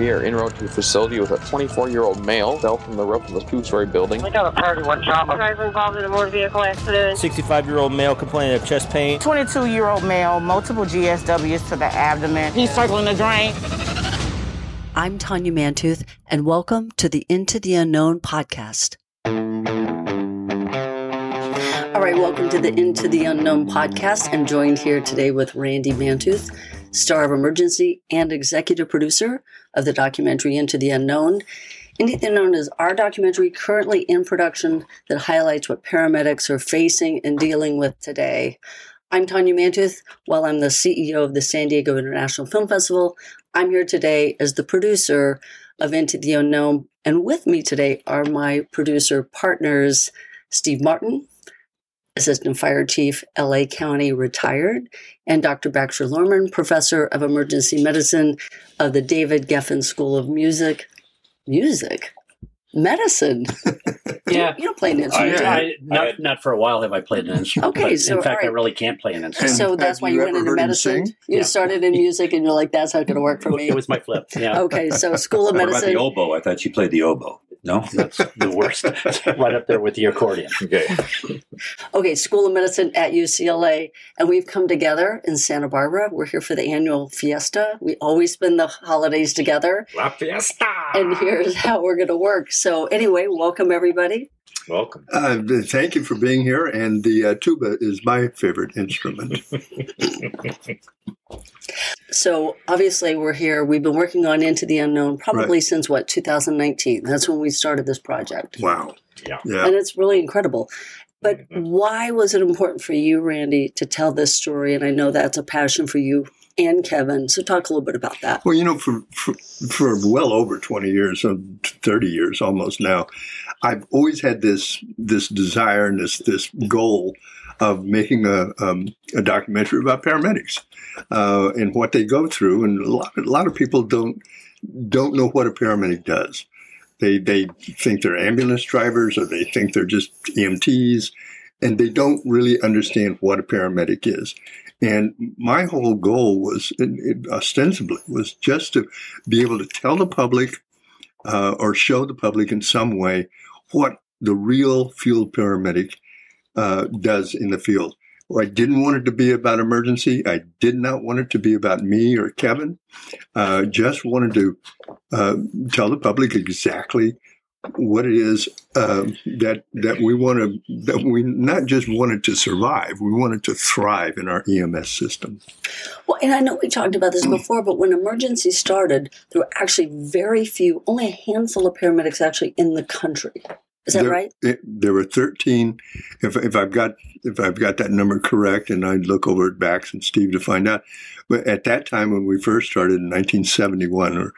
We are en route to the facility with a 24-year-old male fell from the roof of a two-story building. We got a party one trauma. Driver involved in a motor vehicle accident. 65 year old male complaining of chest pain. 22 year old male, multiple GSWs to the abdomen. He's circling the drain. I'm Tonya Mantooth, and welcome to the Into the Unknown podcast. All right, welcome to the Into the Unknown podcast. I'm joined here today with Randy Mantooth, star of Emergency and executive producer of the documentary Into the Unknown. Into the Unknown is our documentary currently in production that highlights what paramedics are facing and dealing with today. I'm Tonya Mantooth. While I'm the CEO of the San Diego International Film Festival, I'm here today as the producer of Into the Unknown. And with me today are my producer partners, Steve Martin, Assistant Fire Chief, LA County, retired, and Dr. Baxter Larmon, Professor of Emergency Medicine of the David Geffen School of Music. Music? Medicine. Yeah. You don't play an instrument. I, do you? I, not, not for a while have I played an instrument. Okay, so, in fact, all I really can't play an instrument. so that's why you you went into medicine. You Yeah. started in music, and you're like, "That's not going to work for me." it was my flip. Yeah, Okay, so School of What about Medicine. the oboe? I thought you played the oboe. No? that's the worst. right up there with the accordion. Okay. Okay, School of Medicine at UCLA, and we've come together in Santa Barbara. We're here for the annual fiesta. We always spend the holidays together, La fiesta! and here's how we're going to work. So, anyway, welcome everybody. Welcome. Uh, thank you for being here. And the uh, tuba is my favorite instrument. So, obviously, we're here. We've been working on Into the Unknown probably since what 2019. That's when we started this project. Wow. Yeah. Yeah. and it's really incredible. But why was it important for you, Randy, to tell this story? And I know that's a passion for you and Kevin. So talk a little bit about that. Well, you know, for, for for well over twenty years, uh, thirty years almost now, I've always had this this desire and this this goal of making a um, a documentary about paramedics uh, and what they go through. And a lot, a lot of people don't don't know what a paramedic does. They they think they're ambulance drivers or they think they're just EMTs, and they don't really understand what a paramedic is. And my whole goal was, it, ostensibly, was just to be able to tell the public uh, or show the public in some way what the real field paramedic uh, does in the field. I didn't want it to be about emergency. I did not want it to be about me or Kevin. Uh, just wanted to uh, tell the public exactly what it is uh, that that we want to that we not just wanted to survive, we wanted to thrive in our EMS system. Well, and I know we talked about this before, but when emergency started, there were actually very few, only a handful of paramedics actually in the country. Is that there, right? it- there were thirteen. If if I've got if I've got that number correct, and I'd look over at Bax and Steve to find out. But at that time, when we first started in 1971, or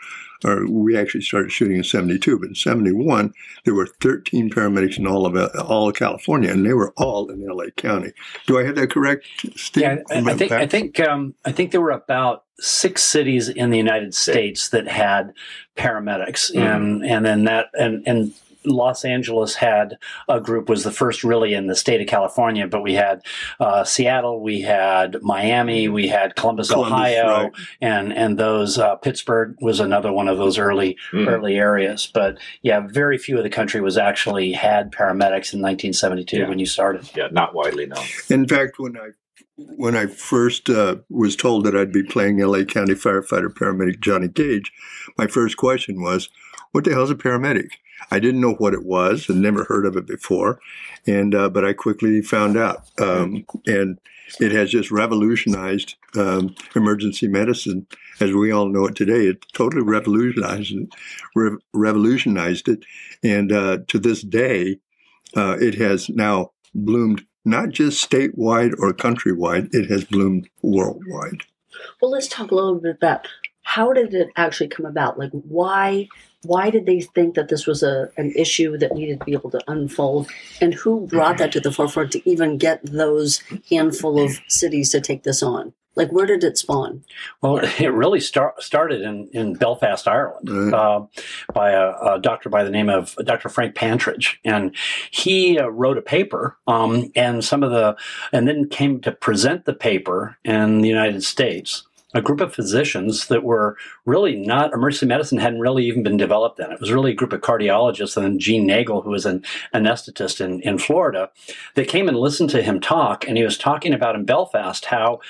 or we actually started shooting in 72, but in 71 there were 13 paramedics in all of all of California, and they were all in LA County. Do I have that correct, Steve? Yeah, I, I think I think um, I think there were about six cities in the United States that had paramedics, and and then that and and Los Angeles had a group was the first really in the state of California, but we had uh, Seattle, we had Miami, we had Columbus, Columbus, Ohio, right. and and those uh, Pittsburgh was another one of those early Mm. early areas. But yeah, very few of the country was actually had paramedics in 1972 Yeah. when you started. Yeah, not widely known. In fact, when I when I first uh, was told that I'd be playing LA County firefighter paramedic Johnny Gage, my first question was, "What the hell's a paramedic?" I didn't know what it was and never heard of it before, and uh, but I quickly found out, um, and it has just revolutionized um, emergency medicine as we all know it today. It totally revolutionized it, re- revolutionized it, and uh, to this day, uh, it has now bloomed not just statewide or countrywide, it has bloomed worldwide. Well, let's talk a little bit about how did it actually come about? Like, why why did they think that this was a an issue that needed to be able to unfold, and who brought that to the forefront to even get those handful of cities to take this on? Like, where did it spawn? Well, it really start, started in, in Belfast, Ireland, Right. uh, by a, a doctor by the name of Dr. Frank Pantridge, and he uh, wrote a paper, um, and some of the, and then came to present the paper in the United States. A group of physicians that were really not emergency medicine hadn't really even been developed then. It was really a group of cardiologists and then Gene Nagel, who was an anesthetist in, in Florida, that came and listened to him talk. And he was talking about in Belfast how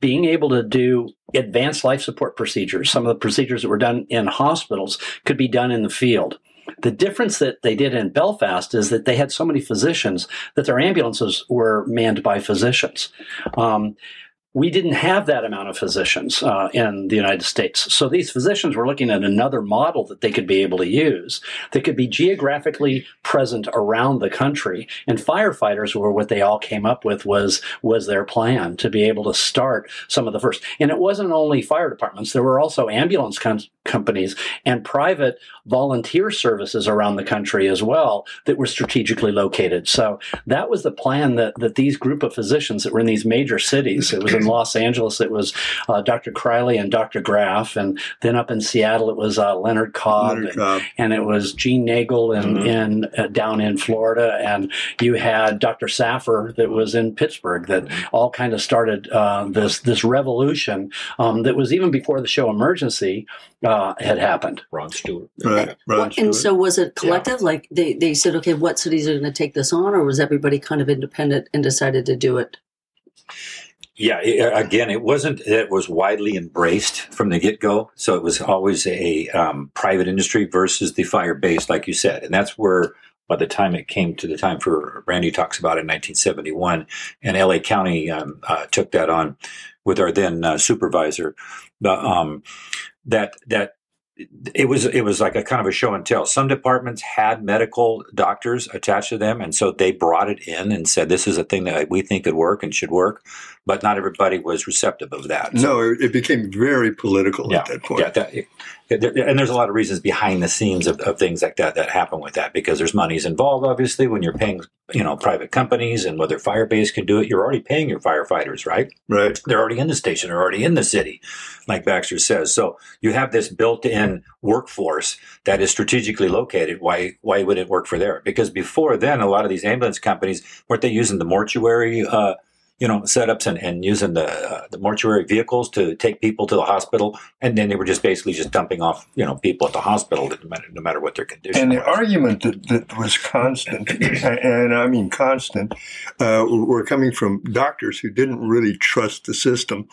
being able to do advanced life support procedures, some of the procedures that were done in hospitals, could be done in the field. The difference that they did in Belfast is that they had so many physicians that their ambulances were manned by physicians. Um, we didn't have that amount of physicians uh, in the United States. So these physicians were looking at another model that they could be able to use that could be geographically present around the country. And firefighters were what they all came up with was was their plan to be able to start some of the first. And it wasn't only fire departments; there were also ambulance com- companies and private volunteer services around the country as well that were strategically located. So that was the plan that that these group of physicians that were in these major cities. It was in Los Angeles, it was uh, Dr. Criley and Dr. Graff, and then up in Seattle, it was uh, Leonard Cobb, Leonard and, Cobb. and it was Gene Nagel in, Mhm. in uh, down in Florida, and you had Dr. Safar that was in Pittsburgh that all kind of started uh, this this revolution um, that was even before the show Emergency uh, had happened. Ron Stewart. Right, Well, right. and so was it collective? Like they, they said, okay, what cities are going to take this on, or was everybody kind of independent and decided to do it? Yeah, i- again, it wasn't it was widely embraced from the get go. So it was always a um, private industry versus the fire based, like you said, and that's where. By the time it came to the time for Randy talks about in 1971, and LA County um, uh, took that on with our then uh, supervisor, the, um, that that it was it was like a kind of a show and tell. Some departments had medical doctors attached to them, and so they brought it in and said, "This is a thing that we think could work and should work." But not everybody was receptive of that. So, No, it, became very political at that point. yeah, that, and there's a lot of reasons behind the scenes of, of things like that that happen with that because there's monies involved. Obviously, when you're paying, you know, private companies and whether Firebase can do it, you're already paying your firefighters, right? Right. they're already in the station, they're already in the city, like Baxter says. So you have this built-in workforce that is strategically located. Why why would it work for there? Because before then, a lot of these ambulance companies weren't they using the mortuary, uh, you know, setups and, and using the uh, the mortuary vehicles to take people to the hospital, and then they were just basically just dumping off, you know, people at the hospital, no matter, no matter what their condition. And the was. argument that, that was constant, and I mean constant, uh, were coming from doctors who didn't really trust the system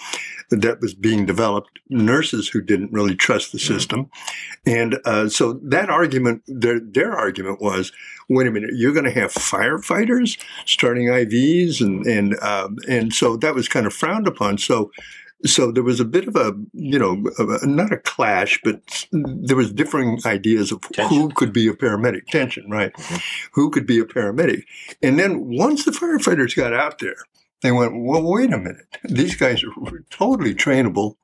that was being developed, nurses who didn't really trust the system. And uh, so that argument, their, their argument was, wait a minute, you're going to have firefighters starting IVs, and and um, and so that was kind of frowned upon. So so there was a bit of a you know a, not a clash but there was differing ideas of who could be a paramedic. Tension right. Who could be a paramedic. And then once the firefighters got out there they went well wait a minute. These guys are totally trainable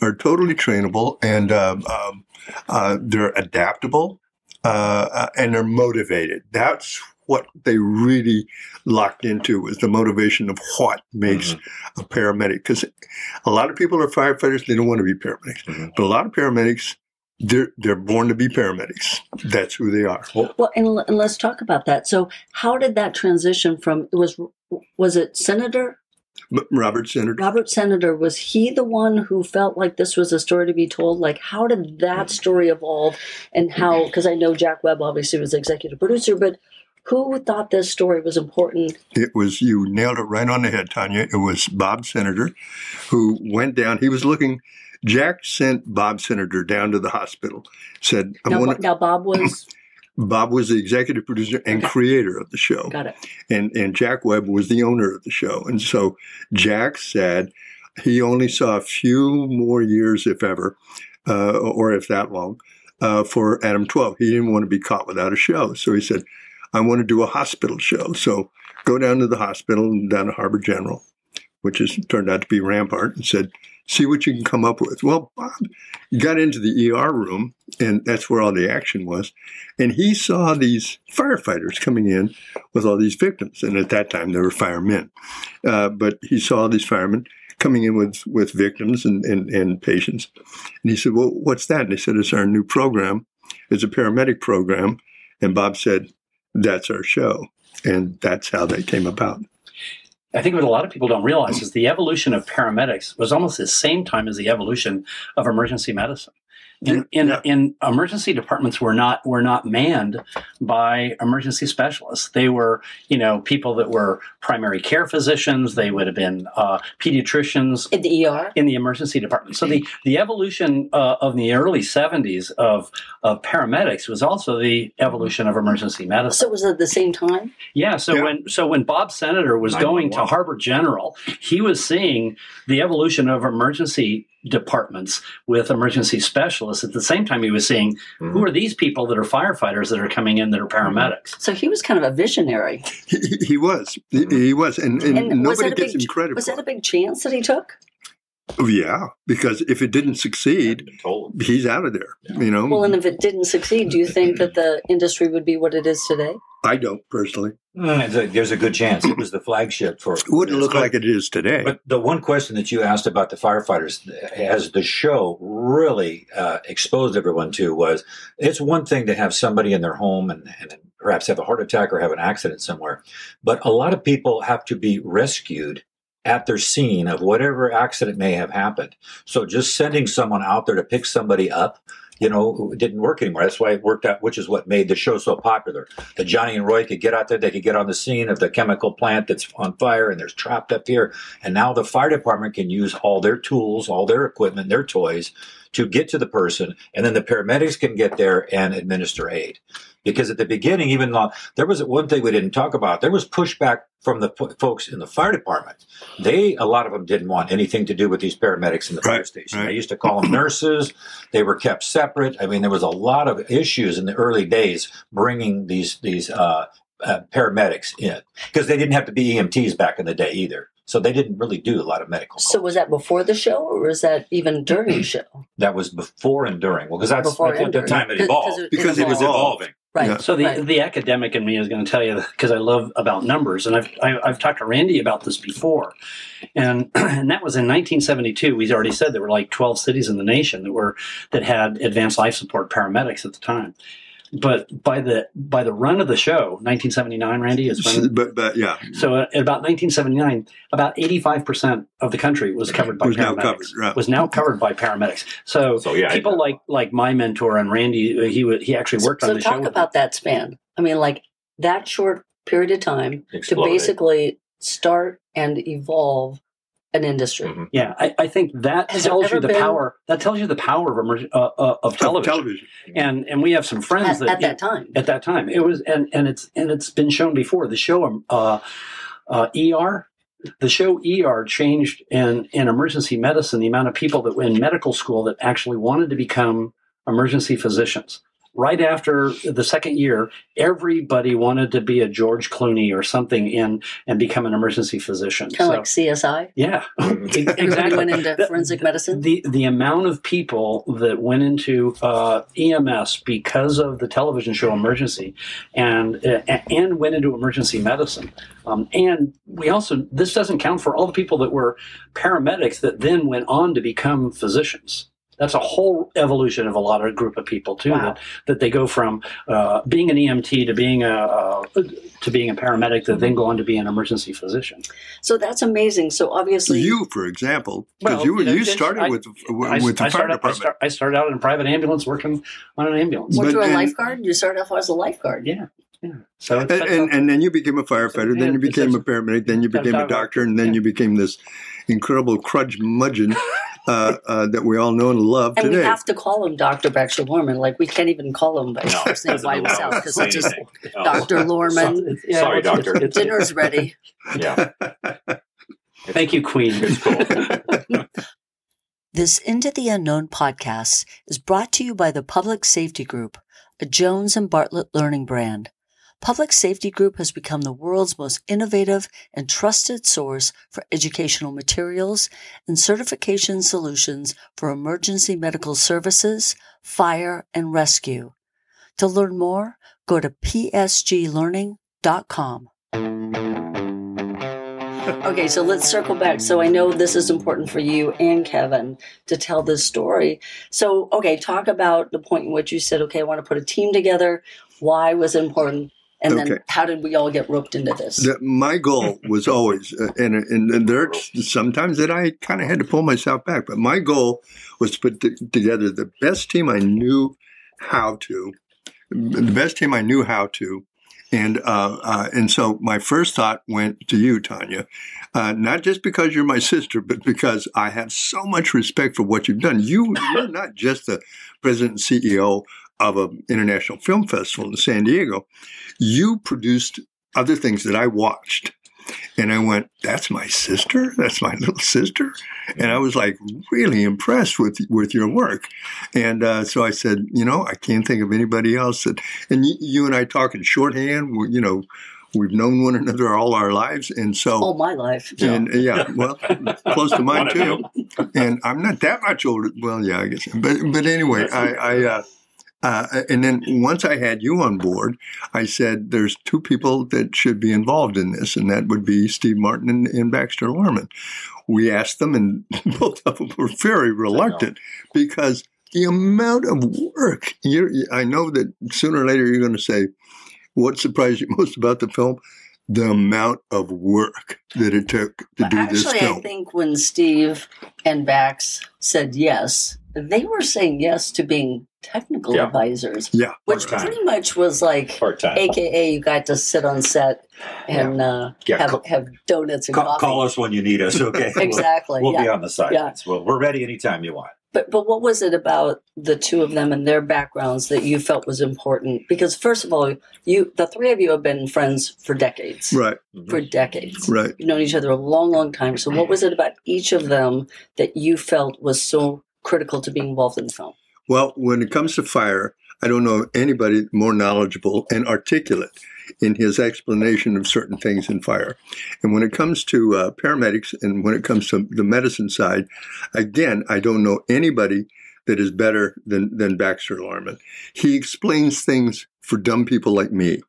are totally trainable and um, um, uh, they're adaptable uh, uh, and they're motivated. That's what they really locked into was the motivation of what makes a paramedic because a lot of people are firefighters they don't want to be paramedics Mhm. but a lot of paramedics they're they're born to be paramedics that's who they are Well, and, l- and let's talk about that. So, how did that transition from it was was it Cinader But robert Cinader Robert Cinader? Was he the one who felt like this was a story to be told? Like, how did that story evolve, and how? Because I know Jack Webb obviously was executive producer, but who thought this story was important? it was you nailed it right on the head tonya it was bob Cinader who went down he was looking jack sent bob Cinader down to the hospital said i Now, want now Bob was bob was the executive producer and creator of the show got it. and and Jack Webb was the owner of the show. And so Jack said he only saw a few more years, if ever, uh, or if that long, uh, for Adam 12. He didn't want to be caught without a show. So he said, I want to do a hospital show. So go down to the hospital and down to Harbor General, which has turned out to be Rampart, and said, see what you can come up with. Well, Bob got into the ER room, and that's where all the action was. And he saw these firefighters coming in with all these victims. And at that time, they were firemen. Uh, but he saw these firemen coming in with, with victims and, and, and patients. And he said, Well, what's that? And they said, It's our new program. It's a paramedic program. And Bob said, That's our show. And that's how they came about. I think what a lot of people don't realize is the evolution of paramedics was almost the same time as the evolution of emergency medicine. In, in, Yeah. in emergency departments were not were not manned by emergency specialists. They were you know people that were primary care physicians. They would have been uh, pediatricians In the ER? in the emergency department. So the the evolution uh, of the early '70s of of paramedics was also the evolution of emergency medicine. So was it at the same time? Yeah. So Yeah. when so when Bob Cinader was going to 911. Harbor General, he was seeing the evolution of emergency departments with emergency specialists. At the same time, he was seeing mm-hmm. who are these people that are firefighters that are coming in that are mm-hmm. paramedics. So he was kind of a visionary. He, he- he was. He, mm-hmm. he was. And, and, And was nobody that a gives big- him credit Was for that a big chance that he took? Oh, yeah, because if it didn't succeed, he's out of there. You know, Well, and if it didn't succeed, do you think that the industry would be what it is today? I don't personally. Mm, there's a- There's a good chance it was the flagship for. It wouldn't look But- like it is today. But the one question that you asked about the firefighters, as the show really uh, exposed everyone to, was it's one thing to have somebody in their home and, and perhaps have a heart attack or have an accident somewhere, but a lot of people have to be rescued at their scene of whatever accident may have happened. So just sending someone out there to pick somebody up. You know, didn't work anymore. That's why it worked out, which is what made the show so popular. That Johnny and Roy could get out there, they could get on the scene of the chemical plant that's on fire and there's trapped up here. And now the fire department can use all their tools, all their equipment, their toys to get to the person. And then the paramedics can get there and administer aid. Because at the beginning, even though there was one thing we didn't talk about, there was pushback from the fo- folks in the fire department. They, a lot of them didn't want anything to do with these paramedics in the fire station. right. They used to call them nurses. They were kept separate. I mean, there was a lot of issues in the early days bringing these, these, uh, uh, paramedics in because they didn't have to be EMTs back in the day either. So they didn't really do a lot of medical. So was that before the show, or was that even during the show? that was before and during. Well, because that's Before at the during. time it 'Cause- 'cause evolved. it- Because it it was evolving. Right. Yeah. So the right. the academic in me is going to tell you because I love about numbers, and I've I, I've talked to Randy about this before, and and that was in 1972. We already said there were like 12 cities in the nation that were that had advanced life support paramedics at the time. But by the by the run of the show, 1979, Randy is when. but, but yeah, So at about 1979, about 85 percent of the country was covered by Was now paramedics. covered, right. Was now covered by paramedics. So, So, yeah, people know. like like my mentor and Randy, uh, he he actually worked so on the show. talk with me. about that span. I mean, like that short period of time to basically start and evolve an industry. Mhm. Yeah, I, I think that Has tells you the been- power. That tells you the power of emerg- uh, uh, of television. television. And and we have some friends At, that at that time. at that time it was and and it's and it's been shown before. The show um, uh, uh, ER, the show ER changed in in emergency medicine the amount of people that were in medical school that actually wanted to become emergency physicians. Right after the second year, everybody wanted to be a George Clooney or something in and become an emergency physician. Kind of So- like CSI. yeah, exactly. went into The- forensic medicine. The the amount of people that went into uh, EMS because of the television show Emergency, and uh, and went into emergency medicine, um, and we also this doesn't count for all the people that were paramedics that then went on to become physicians. That's a whole evolution of a lot of group of people too. Wow. That, that they go from uh, being an EMT to being a uh, to being a paramedic, that then go on to be an emergency physician. so that's amazing. So obviously, You, for example, because Well, you you know, you started I- with with I, the I fire started, I, department. start, I started out in a private ambulance working on an ambulance. weren't But- you a and- lifeguard? You started off as a lifeguard. Yeah, yeah. So and, and, and then you became a firefighter, then you became a paramedic, then you became a doctor, and then yeah. you became this incredible crudge mudgeon uh, uh, that we all know and love And we have to call him Dr. Baxter Larmon. Like, we can't even call him by his first name by himself because it's just Dr. Larmon. it's- yeah, Sorry, doctor. it's- it's- Dinner's ready. Yeah. Thank you, Queen. It's cool. This Into the Unknown podcast is brought to you by the Public Safety Group, a Jones and Bartlett learning brand. Public Safety Group has become the world's most innovative and trusted source for educational materials and certification solutions for emergency medical services, fire, and rescue. To learn more, go to psglearning.com. Okay, so let's circle back. So I know this is important for you and Kevin to tell this story. So, okay, talk about the point in which you said, okay, I want to put a team together. Why was it important? And then Okay. how did we all get roped into this? The, my goal was always, uh, and, and, and there's sometimes that I kind of had to pull myself back, but my goal was to put t- together the best team I knew how to, the best team I knew how to. And uh, uh, and so my first thought went to you, Tonya, uh, not just because you're my sister, but because I have so much respect for what you've done. You, you're not just the president and CEO of an international film festival in San Diego. You produced other things that I watched. And I went, that's my sister? That's my little sister? And I was like really impressed with with your work. And uh, so I said, you know, I can't think of anybody else that, and you, you and I talk in shorthand, we, you know, we've known one another all our lives. And so, All my life. and uh, yeah, well, close to mine too. And I'm not that much older. Well, yeah, I guess. But but anyway, I, I uh, uh, and then once I had you on board, I said there's two people that should be involved in this, and that would be Steve Martin and, and Baxter Larmon. We asked them, and both of them were very reluctant because the amount of work. You're, I know that sooner or later you're going to say, "What surprised you most about the film?" The amount of work that it took to But do this Actually, film. I think when Steve and Bax said yes, they were saying yes to being technical Yeah. advisors, yeah, which Part-time. pretty much was like, Part time. AKA, you got to sit on set and uh, Yeah, have, call- have donuts and Call, coffee. call us when you need us, okay? We'll- Exactly. We'll, yeah. be on the sidelines. Well, we're ready anytime you want. But but what was it about the two of them and their backgrounds that you felt was important? Because first of all, you the three of you have been friends for decades. right, For decades. right. You've known each other a long, long time. So what was it about each of them that you felt was so critical to being involved in the film? Well, when it comes to fire, I don't know anybody more knowledgeable and articulate in his explanation of certain things in fire. And when it comes to uh, paramedics and when it comes to the medicine side, again, I don't know anybody that is better than, than Baxter Larmon. He explains things for dumb people like me.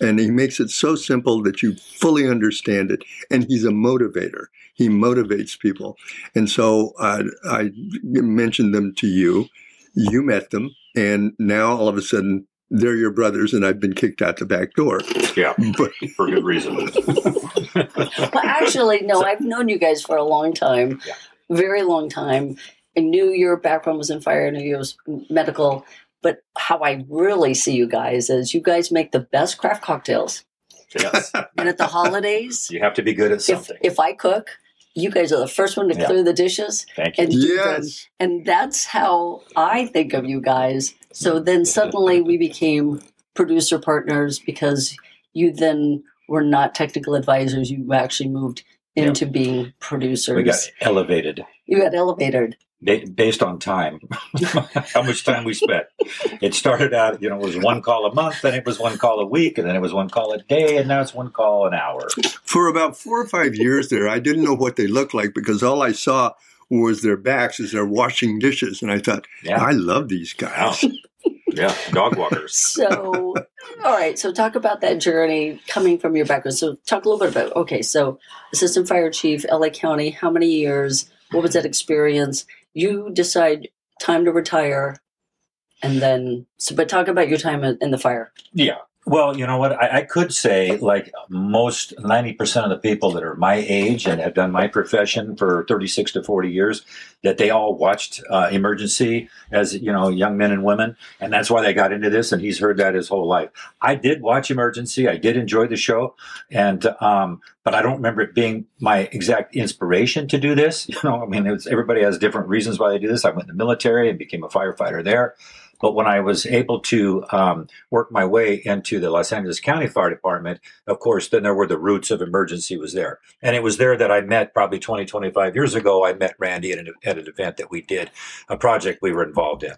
And he makes it so simple that you fully understand it. And he's a motivator. He motivates people. And so uh, I mentioned them to you. You met them. And now all of a sudden, they're your brothers, and I've been kicked out the back door. Yeah, But for good reason. Well, actually, no, I've known you guys for a long time, Yeah. very long time. I knew your background was in fire, I knew you was medical. But how I really see you guys is you guys make the best craft cocktails. yes. And at the holidays, You have to be good at if, something. if I cook, you guys are the first one to Yeah. clear the dishes Thank you. and yes, And that's how I think of you guys. So then suddenly we became producer partners because you then were not technical advisors. You actually moved Yeah. into being producers. We got elevated you got elevated. Ba- based on time, how much time we spent. It started out, you know, it was one call a month, then it was one call a week, and then it was one call a day, and now it's one call an hour. for about four or five years there, I didn't know what they looked like because all I saw was their backs as they're washing dishes. And I thought, Yeah. I love these guys. Yeah, dog walkers. So, all right. So, talk about that journey coming from your background. So, talk a little bit about okay. So, assistant fire chief, LA County. How many years? What was that experience? You decide time to retire, and then. So, but talk about your time in in the fire. Yeah. Well, you know what? I, I could say, like most 90% of the people that are my age and have done my profession for 36 to 40 years, that they all watched uh, Emergency as, you know, young men and women. And that's why they got into this. And he's heard that his whole life. I did watch Emergency. I did enjoy the show. And, um, but I don't remember it being my exact inspiration to do this. You know, I mean, it's, everybody has different reasons why they do this. I went in the military and became a firefighter there. But when I was able to um, work my way into the Los Angeles County Fire Department, of course, then there were the roots of emergency was there. And it was there that I met probably 20, 25 years ago. I met Randy at an, at an event that we did, a project we were involved in.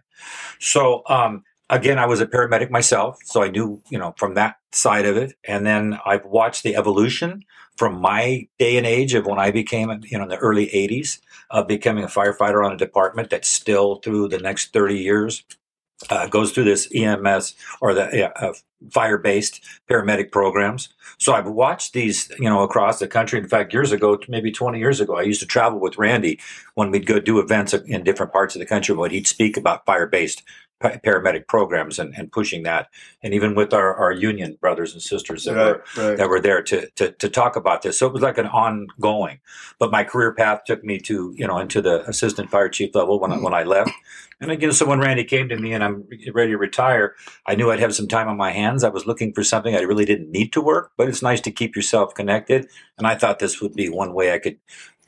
So, um, again, I was a paramedic myself. So I knew, you know, from that side of it. And then I've watched the evolution from my day and age of when I became, you know, in the early 80s of becoming a firefighter on a department that's still through the next 30 years uh, goes through this EMS or the uh, fire-based paramedic programs. So I've watched these, you know, across the country. In fact, years ago, maybe 20 years ago, I used to travel with Randy when we'd go do events in different parts of the country. When he'd speak about fire-based pa- paramedic programs and, and pushing that, and even with our, our union brothers and sisters that Right, were right. that were there to, to to talk about this. So it was like an ongoing. But my career path took me to you know into the assistant fire chief level when I, when I left. And again, so when Randy came to me and I'm ready to retire, I knew I'd have some time on my hands. I was looking for something I really didn't need to work, but it's nice to keep yourself connected. And I thought this would be one way I could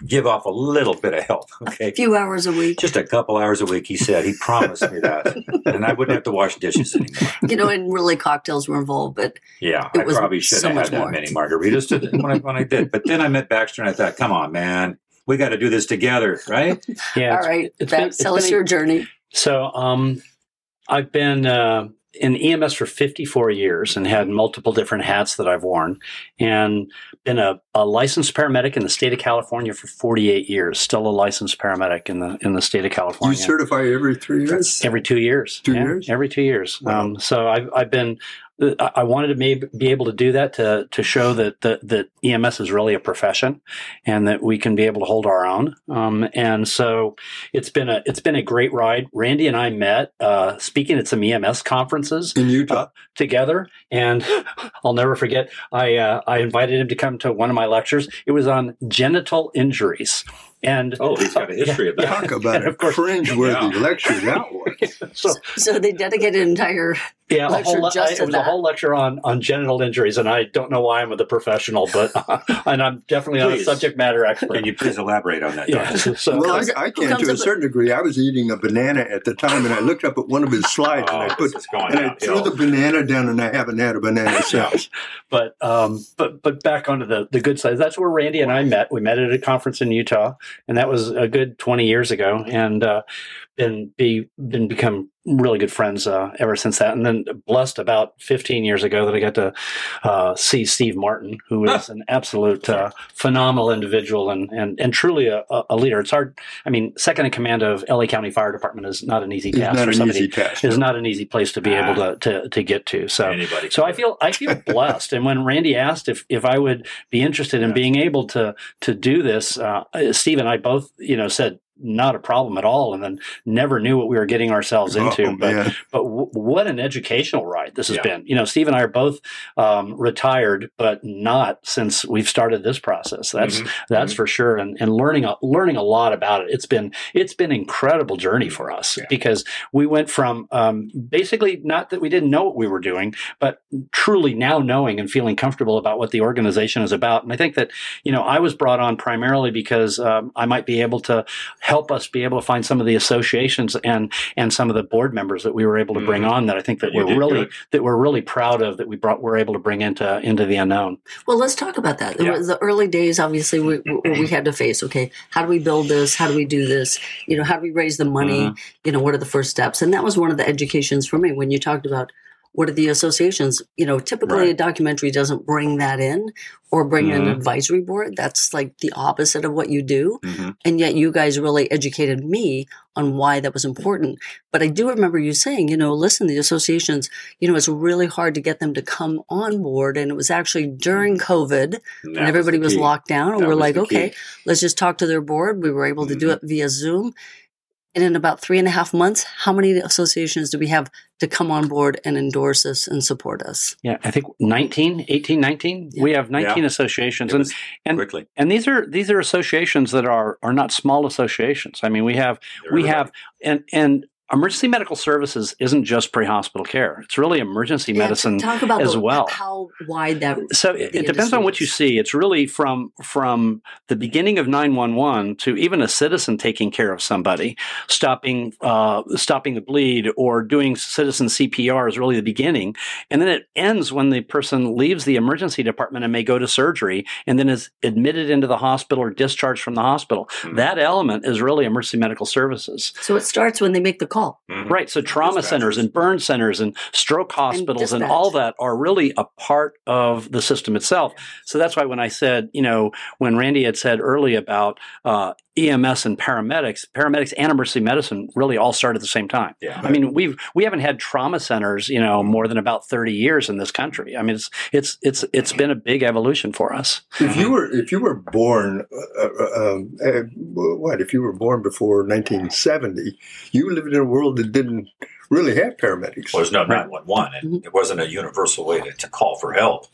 give off a little bit of help. Okay. A few hours a week. Just a couple hours a week, he said. He promised me that. and I wouldn't have to wash dishes anymore. You know, and really cocktails were involved, but Yeah, It I was probably should so have much had that more. many margaritas to, when, I, when I did. But then I met Baxter and I thought, come on, man. We got to do this together, right? Yeah. All right. it's- right, it's been- tell been us a- your journey. So, um, I've been uh, in EMS for 54 years and had multiple different hats that I've worn, and been a, a licensed paramedic in the state of California for 48 years. Still a licensed paramedic in the in the state of California. You certify every three years? Every two years. Two Yeah, years? Every two years. Wow. Um, so I've, I've been, I I wanted to maybe be able to do that to, to show that, that, that EMS is really a profession and that we can be able to hold our own. Um, and so it's been a, it's been a great ride. Randy and I met, uh, speaking at some EMS conferences In Utah? together and I'll never forget I uh, I invited him to come to one of my lectures it was on genital injuries and Oh, he's got a history of that. Talk about And a of course- cringeworthy Yeah. lecture that was. so So they dedicated an entire. yeah a lecture whole, just I- to it was that. a whole lecture on on genital injuries and I don't know why I'm with the professional but and I'm definitely not a subject matter expert Can you please elaborate on that? yeah so well, comes- I, I can comes to a up with- certain degree. I was eating a banana at the time, and I looked up at one of his slides, and I Oh, put going and I threw the banana down, and I haven't had a banana since. but um, but but back onto the the good side. That's where Randy and I met. We met at a conference in Utah, and that was a good twenty years ago, and uh, been be been become really good friends uh, ever since that. And then blessed about fifteen years ago that I got to uh, see Steve Martin, who is an absolute uh, phenomenal individual and and and truly a, a- leader. It's hard. I mean, second in command of LA County Fire Department is not an easy It's task not for an somebody. easy task. Is not an easy place to be Ah. able to, to to get to. So Anybody. so I feel I feel blessed. And when Randy asked if if I would be interested in Yeah. being able to to do this, uh, Steve and I both you know said not a problem at all, and then never knew what we were getting ourselves into. Oh, but man. but w- what an educational ride this has Yeah. been. You know, Steve and I are both um, retired, but not since we've started this process. That's Mhm. that's for sure. And and learning a, learning a lot about it. It's been it's been an incredible journey for us Yeah. because we went from um, basically not that we didn't know what we were doing, but truly now knowing and feeling comfortable about what the organization is about. And I think that you know I was brought on primarily because um, I might be able to help us be able to find some of the associations and and some of the board members that we were able to bring Mhm. on that I think that You we're really good. that we're really proud of that we brought we're able to bring into into the unknown. Well, let's talk about that. Yeah. The early days, obviously, we, we we had to face. Okay, how do we build this? How do we do this? You know, how do we raise the money? Mm-hmm. You know, what are the first steps? And that was one of the educations for me when you talked about what are the associations. You know, typically a documentary doesn't bring that in or bring an Mhm. advisory board. That's like the opposite of what you do. Mhm. And yet, you guys really educated me on why that was important. But I do remember you saying, you know, listen, the associations, you know, it's really hard to get them to come on board. And it was actually during COVID And and everybody the was locked down and That we're like okay let's just talk to their board we were able to do Mhm. it via zoom and in about three and a half months how many associations do we have to come on board and endorse us and support us Yeah, I think 19, 18, 19. We have 19 Yeah. associations. And and- quickly. and these are these are associations that are are not small associations. I mean, we have we Everybody. have and and emergency medical services isn't just pre-hospital care. It's really emergency Yeah, medicine talk about as the- well. how wide that So it, it depends on what you see. It's really from from the beginning of 911 to even a citizen taking care of somebody, stopping uh, stopping the bleed or doing citizen CPR is really the beginning, and then it ends when the person leaves the emergency department and may go to surgery, and then is admitted into the hospital or discharged from the hospital. Mhm. That element is really emergency medical services. so it starts when they make the call Mhm. Right. So trauma centers and burn centers and stroke hospitals and, all that are really a part of the system itself. So that's why when I said, you know, when Randy had said early about uh, EMS and paramedics, paramedics and emergency medicine really all start at the same time. Yeah. I mean, we've we haven't had trauma centers, you know, more than about thirty years in this country. I mean, it's it's it's it's been a big evolution for us. If you were if you were born, uh, uh, um, uh, what if you were born before 1970? You lived in a world that didn't really have paramedics. was no 911 and it wasn't a universal way to, to call for help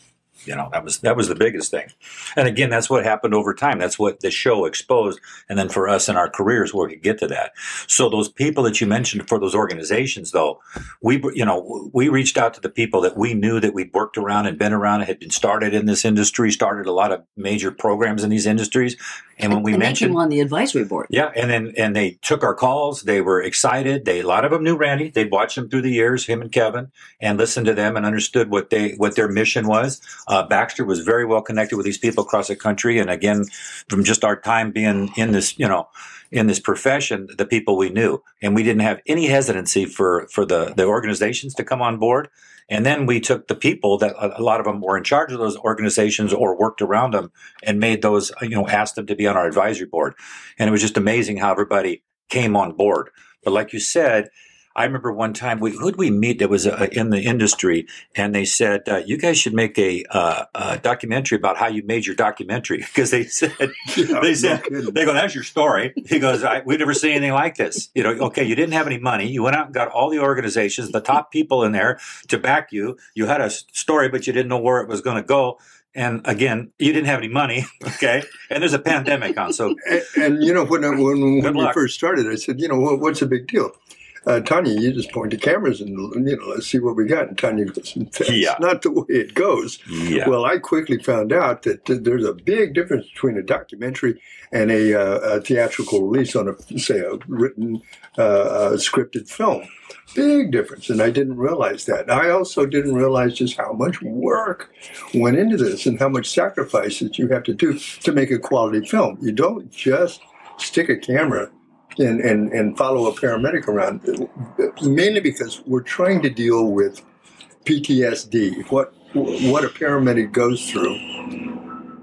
you know that was that was the biggest thing and again that's what happened over time that's what the show exposed and then for us in our careers where we could get to that so those people that you mentioned for those organizations though we you know we reached out to the people that we knew that we'd worked around and been around and had been started in this industry started a lot of major programs in these industries and when we and mentioned on the advisory board. yeah, and then and they took our calls. They were excited. They a lot of them knew Randy. They'd watched him through the years, him and Kevin, and listened to them and understood what they what their mission was. Uh, Baxter was very well connected with these people across the country, and again, from just our time being in this, you know, in this profession, the people we knew, and we didn't have any hesitancy for for the the organizations to come on board. And then we took the people that a a lot of them were in charge of those organizations or worked around them and made those, you know, asked them to be on our advisory board. And it was just amazing how everybody came on board. But like you said, I remember one time we who'd we meet that was uh, in the industry, and they said uh, you guys should make a, uh, a documentary about how you made your documentary because they said they said they go that's your story. He goes I, we've never seen anything like this. You know, okay, you didn't have any money, you went out and got all the organizations, the top people in there to back you. You had a story, but you didn't know where it was going to go. And again, you didn't have any money, okay? And there's a pandemic on, so and, and you know when I, when, when we first started, I said, you know, what, what's the big deal? Uh, Tonya, you just point the cameras and you know, let's see what we got. And Tonya goes, that's Yeah. not the way it goes. yeah. Well, I quickly found out that th- there's a big difference between a documentary and a, uh, a theatrical release on a, say, a written, uh, uh, scripted film. Big difference, and I didn't realize that. I also didn't realize just how much work went into this and how much sacrifices you have to do to make a quality film. You don't just stick a camera and, and, and follow a paramedic around, mainly because we're trying to deal with PTSD, what what a paramedic goes through.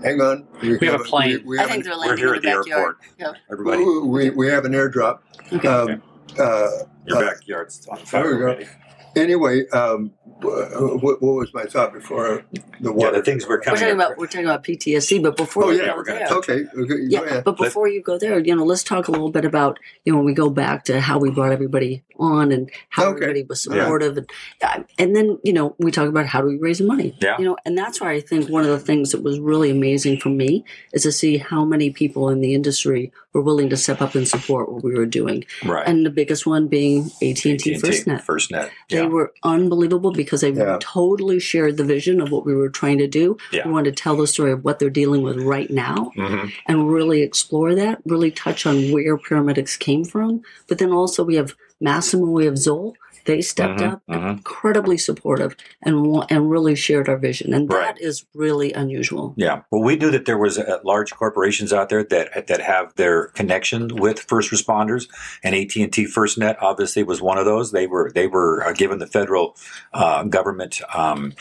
Hang on, We have a plane. We, we I have think an, they're We're here at the the airport. Yeah. Everybody, we, we have an airdrop. Okay. Um, uh, your backyard's on there we go. already. anyway, um, what, what was my thought before the Yeah, the things we're We're talking about we're talking about PTSD, but before Oh we yeah, go we're gonna there, touch Okay, okay, go yeah, ahead. but before you go there, you know, let's talk a little bit about you know when we go back to how we brought everybody on and how Okay. everybody was Yeah. supportive, and uh, and then you know we talk about how do we raise money, Yeah. you know, and that's why I think one of the things that was really amazing for me is to see how many people in the industry were willing to step up and support what we were doing, right. and the biggest one being AT and T AT&T, FirstNet. FirstNet. They were unbelievable because they Yeah. totally shared the vision of what we were trying to do. Yeah. We wanted to tell the story of what they're dealing with right now Mhm. and really explore that, really touch on where paramedics came from. But then also we have Masimo, we have Zoll. They stepped Mhm, up, mhm. incredibly supportive, and and really shared our vision. And Right. that is really unusual. Yeah. Well, we knew that there was uh, large corporations out there that that have their connection with first responders, and AT and T FirstNet obviously was one of those. They were they were uh, given the federal uh, government um,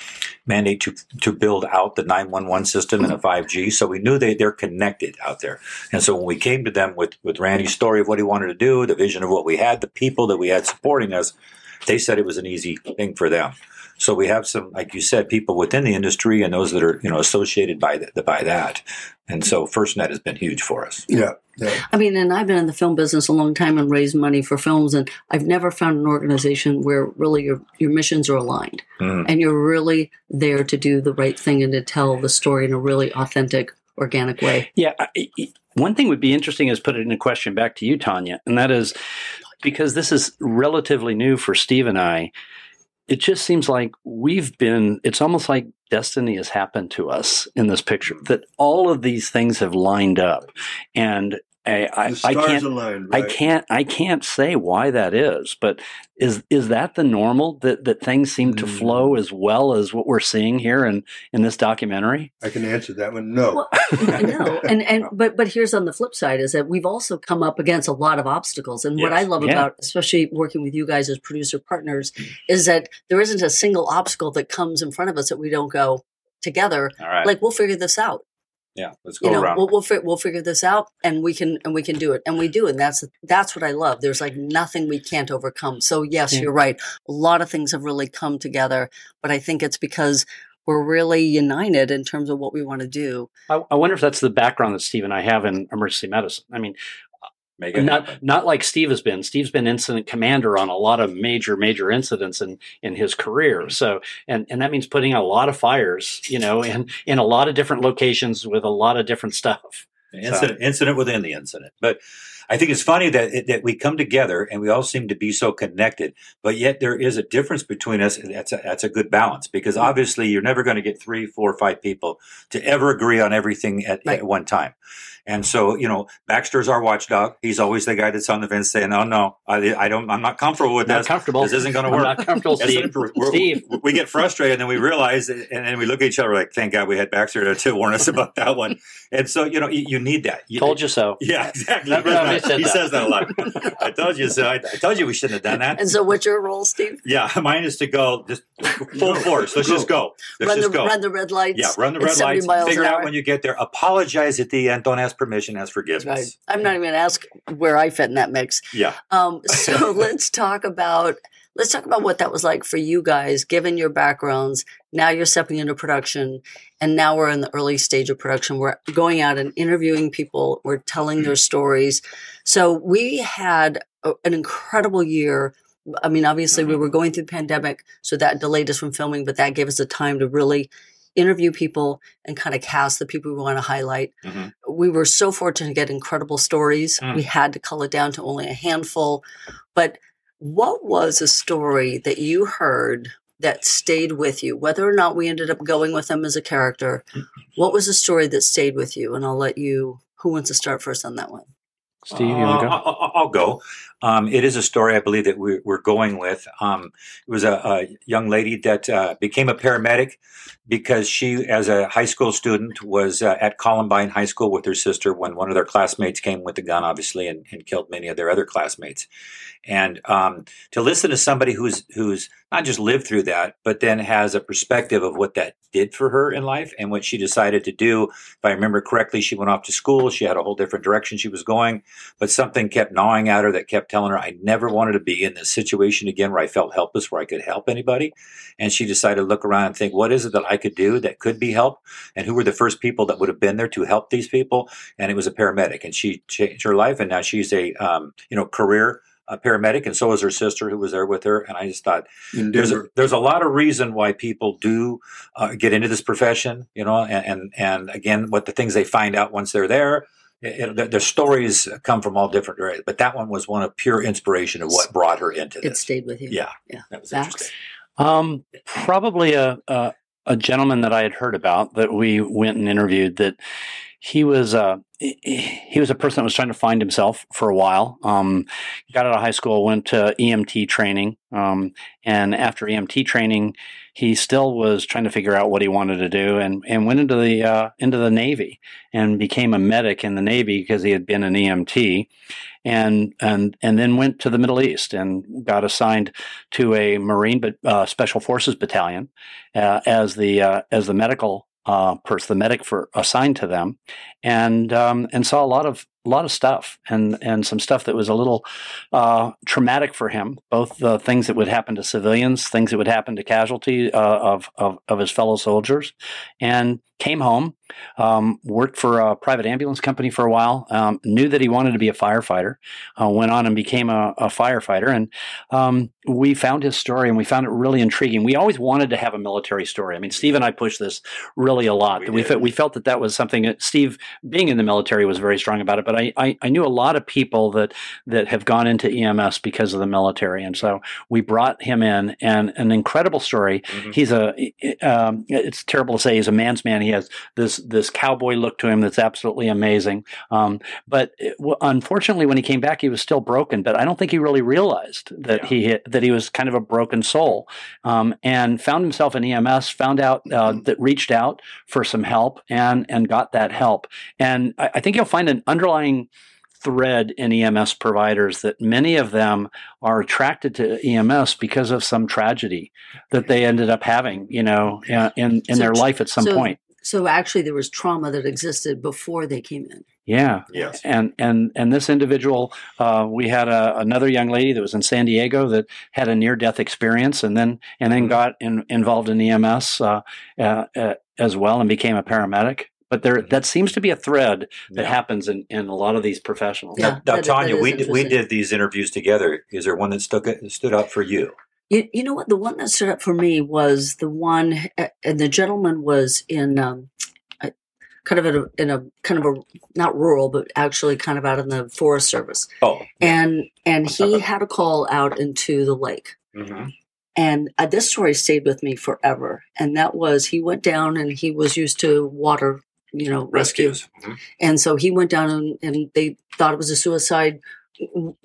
mandate to to build out the nine one one system and a five G. So we knew they they're connected out there. And so when we came to them with with Randy's story of what he wanted to do, the vision of what we had, the people that we had supporting us, they said it was an easy thing for them. So we have some, like you said, people within the industry and those that are you know associated by the, by that. And so FirstNet has been huge for us. Yeah, yeah. I mean, and I've been in the film business a long time and raised money for films, and I've never found an organization where really your your missions are aligned Mm. and you're really there to do the right thing and to tell the story in a really authentic, organic way. Yeah. I- I- One thing would be interesting is put it in a question back to you, Tonya, and that is because this is relatively new for Steve and I. It just seems like we've been. It's almost like destiny has happened to us in this picture. That all of these things have lined up, and I, I, The I can't. aligned. I can't I can't say why that is, but is is that the normal that that things seem to Mm. flow as well as what we're seeing here in in this documentary? I can answer that one. No. Well, no, and and but but here's on the flip side is that we've also come up against a lot of obstacles, and what I love Yeah. about especially working with you guys as producer partners is that there isn't a single obstacle that comes in front of us that we don't go together. All right. Like we'll figure this out. Yeah. Let's go you know, around. we'll we'll, fi- we'll figure this out, and we can and we can do it, and we do, and that's that's what I love. There's like nothing we can't overcome. So yes, Yeah. you're right. A lot of things have really come together, but I think it's because we're really united in terms of what we want to do. I, I wonder if that's the background that Steve and I have in emergency medicine. I mean, Make it not happen. not like Steve has been. Steve's been incident commander on a lot of major major incidents in in his career. Mm-hmm. So and and that means putting a lot of fires, you know, in in a lot of different locations with a lot of different stuff. incident, incident within the incident. But I think it's funny that that we come together and we all seem to be so connected, but yet there is a difference between us. and That's a, that's a good balance because mm-hmm. obviously you're never going to get three, four, five people to ever agree on everything at, Right. at one time. And so, you know, Baxter's our watchdog. He's always the guy that's on the fence saying, "Oh no, I, I don't, I'm not comfortable with Not this. comfortable. This isn't going to I'm work." not comfortable, Steve. we're- we're- Steve. we get frustrated and then we realize and then we look at each other like thank god we had baxter to, to warn us about that one and so you know you, you need that you, Told you so. yeah exactly Remember how he said he that? says that a lot i told you so I, I told you we shouldn't have done that And so, what's your role, Steve? yeah mine is to go just full force let's just go let's run the just go run the red lights. yeah run the red lights miles figure an out hour. when you get there apologize at the end don't ask permission ask forgiveness Right. I'm not even going to ask where I fit in that mix. yeah Um, so let's talk about let's talk about what that was like for you guys, given your backgrounds. Now you're stepping into production, and now we're in the early stage of production. We're going out and interviewing people. We're telling their stories. So we had a, an incredible year. I mean, obviously, we were going through the pandemic, so that delayed us from filming, but that gave us the time to really interview people and kind of cast the people we want to highlight. Mhm. We were so fortunate to get incredible stories. Mm. We had to cull it down to only a handful. But what was a story that you heard that stayed with you, whether or not we ended up going with them as a character? What was a story that stayed with you? And I'll let you, who wants to start first on that one? Steve, you want to Uh, go? I'll, I'll go. Um, it is a story I believe that we're, we're going with. Um, it was a, a young lady that uh, became a paramedic because she, as a high school student, was uh, at Columbine High School with her sister when one of their classmates came with a gun, obviously, and, and killed many of their other classmates. And um, to listen to somebody who's who's not just lived through that, but then has a perspective of what that did for her in life and what she decided to do. If I remember correctly, she went off to school. She had a whole different direction she was going but something kept gnawing at her that kept telling her, I never wanted to be in this situation again where I felt helpless, where I could help anybody. And she decided to look around and think, what is it that I could do that could be help? And who were the first people that would have been there to help these people? And it was a paramedic. And she changed her life. And now she's a, um, you know, career uh, paramedic. And so is her sister who was there with her. And I just thought, there's a, there's a lot of reason why people do uh, get into this profession, you know, and, and and again, what the things they find out once they're there. It, it, their- their stories come from all different areas, but that one was one of pure inspiration of what brought her into this. It this. stayed with you. Yeah, Yeah. that was Bax? interesting. Um, probably a, a a gentleman that I had heard about that we went and interviewed. That he was uh, he was a person that was trying to find himself for a while. Um, got out of high school, went to EMT training, um, and after EMT training, he still was trying to figure out what he wanted to do, and and went into the uh, into the Navy and became a medic in the Navy because he had been an EMT, and and and then went to the Middle East and got assigned to a Marine but uh, Special Forces battalion uh, as the uh, as the medical uh, person, the medic for assigned to them, and um, and saw a lot of a lot of stuff and and some stuff that was a little uh, traumatic for him. Both the things that would happen to civilians, things that would happen to casualty uh, of, of of his fellow soldiers, and came home, um, worked for a private ambulance company for a while. Um, knew that he wanted to be a firefighter. Uh, went on and became a, a firefighter, and um, we found his story and we found it really intriguing. We always wanted to have a military story. I mean, Steve and I pushed this really a lot. We We, felt, we felt that that was something that Steve, being in the military, was very strong about it. But I, I, I knew a lot of people that that have gone into EMS because of the military, and so we brought him in. And an incredible story. Mhm. He's a. Um, it's terrible to say he's a man's man. He has this this cowboy look to him that's absolutely amazing. Um, but it, unfortunately, when he came back, he was still broken. But I don't think he really realized that Yeah. he hit, that he was kind of a broken soul, um, and found himself in EMS. Found out uh, that reached out for some help and and got that help. And I, I think you'll find an underlying thread in EMS providers that many of them are attracted to EMS because of some tragedy that they ended up having, you know, in in So- their life at some so- point. So actually, there was trauma that existed before they came in. Yeah. Yes. And and and this individual, uh, we had a, another young lady that was in San Diego that had a near death experience, and then and then got in, involved in EMS uh, uh, uh, as well, and became a paramedic. But there that seems to be a thread that Yeah. happens in, in a lot of these professionals. Yeah. Now, now that- Tonya, that is we did, we did these interviews together. Is there one that stuck stood out for you? You, you know what? The one that stood up for me was the one, uh, and the gentleman was in um, a- kind of in a, in a kind of a not rural, but actually kind of out in the Forest Service, Oh, and and he had a call out into the lake. mm-hmm. And uh, this story stayed with me forever. And that was he went down and he was used to water, you know, rescue. rescues. Mhm. And so he went down and, and they thought it was a suicide.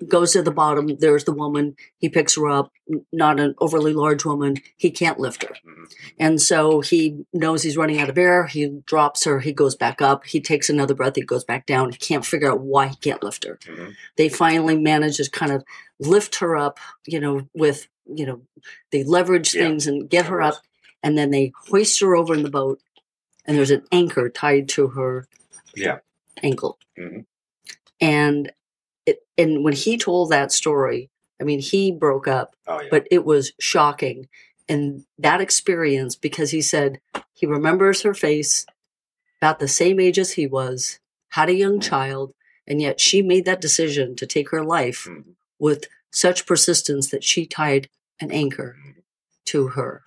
Goes to the bottom. There's the woman. He picks her up. Not an overly large woman. He can't lift her. Mhm. And so he knows he's running out of air. He drops her. He goes back up. He takes another breath. He goes back down. He can't figure out why he can't lift her. Mhm. They finally manage to kind of lift her up, you know, with, you know, they leverage Yeah. things and get her up. And then they hoist her over in the boat. And there's an anchor tied to her Yeah. ankle. Mhm. And it, and when he told that story, I mean, he broke up Oh, yeah. but it was shocking. And that experience, because he said he remembers her face, about the same age as he was, had a young child, and yet she made that decision to take her life Mhm. with such persistence that she tied an anchor to her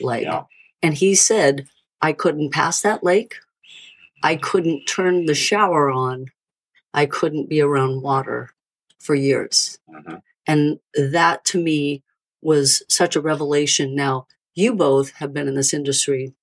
leg. Yeah. And he said, I couldn't pass that lake. I couldn't turn the shower on. I couldn't be around water for years. Mhm. And that to me was such a revelation. Now, you both have been in this industry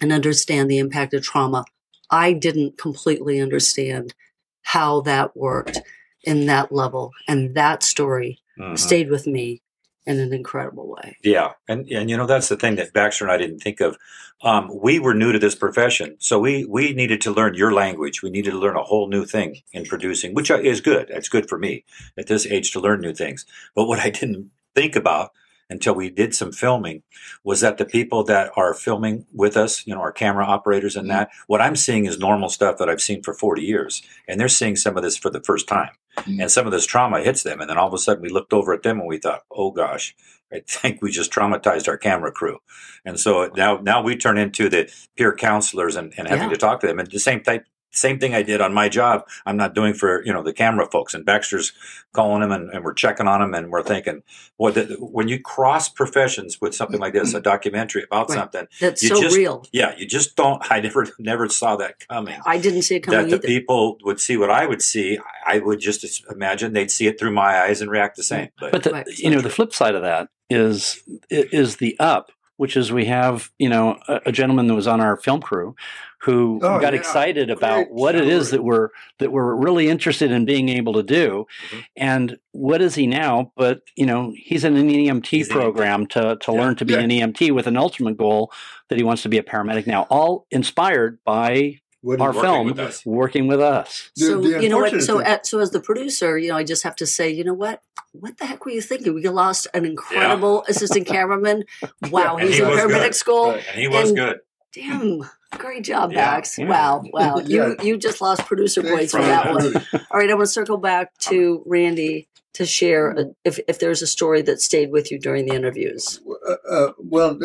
and understand the impact of trauma. I didn't completely understand how that worked in that level. And that story Mhm. stayed with me in an incredible way. Yeah, and and you know that's the thing that Baxter and I didn't think of. Um, we were new to this profession, so we we needed to learn your language. We needed to learn a whole new thing in producing, which is good. It's good for me at this age to learn new things. But what I didn't think about until we did some filming was that the people that are filming with us, you know, our camera operators and that, what I'm seeing is normal stuff that I've seen for 40 years, and they're seeing some of this for the first time, Mm-hmm. and some of this trauma hits them, and then all of a sudden we looked over at them and we thought, oh gosh. I think we just traumatized our camera crew. And so now now we turn into the peer counselors and, and having Yeah. to talk to them. And the same type same thing I did on my job, I'm not doing for, you know, the camera folks. And Baxter's calling them and, and we're checking on them and we're thinking, boy, the, when you cross professions with something like this, a mm-hmm. documentary about Right. something, That's You so just- real. yeah, you just don't I never never saw that coming. I didn't see it coming That the either. people would see what I would see, I would just imagine they'd see it through my eyes and react the same. But, But the, Right. you know, the flip side of that is is the up, which is we have you know a, a gentleman that was on our film crew who Oh, got yeah. excited about Great what it is that we're that we're really interested in being able to do, Mhm. and what is he now? But you know, he's in an EMT He's program to to Yeah. learn to be Yeah. an EMT with an ultimate goal that he wants to be a paramedic now. All inspired by What our is- working film with us. working with us. The- so the you know what? So at, so as the producer, you know, I just have to say, you know what? What the heck were you thinking? We lost an incredible assistant cameraman. Wow, he's he in was paramedic good. school. And he was And- good. Damn, great job, Yeah, Bax. yeah. Wow, wow. Yeah. You you just lost producer Thanks points for for that that. one. All right, I want to circle back to Randy to share if if there's a story that stayed with you during the interviews. Uh, uh, well,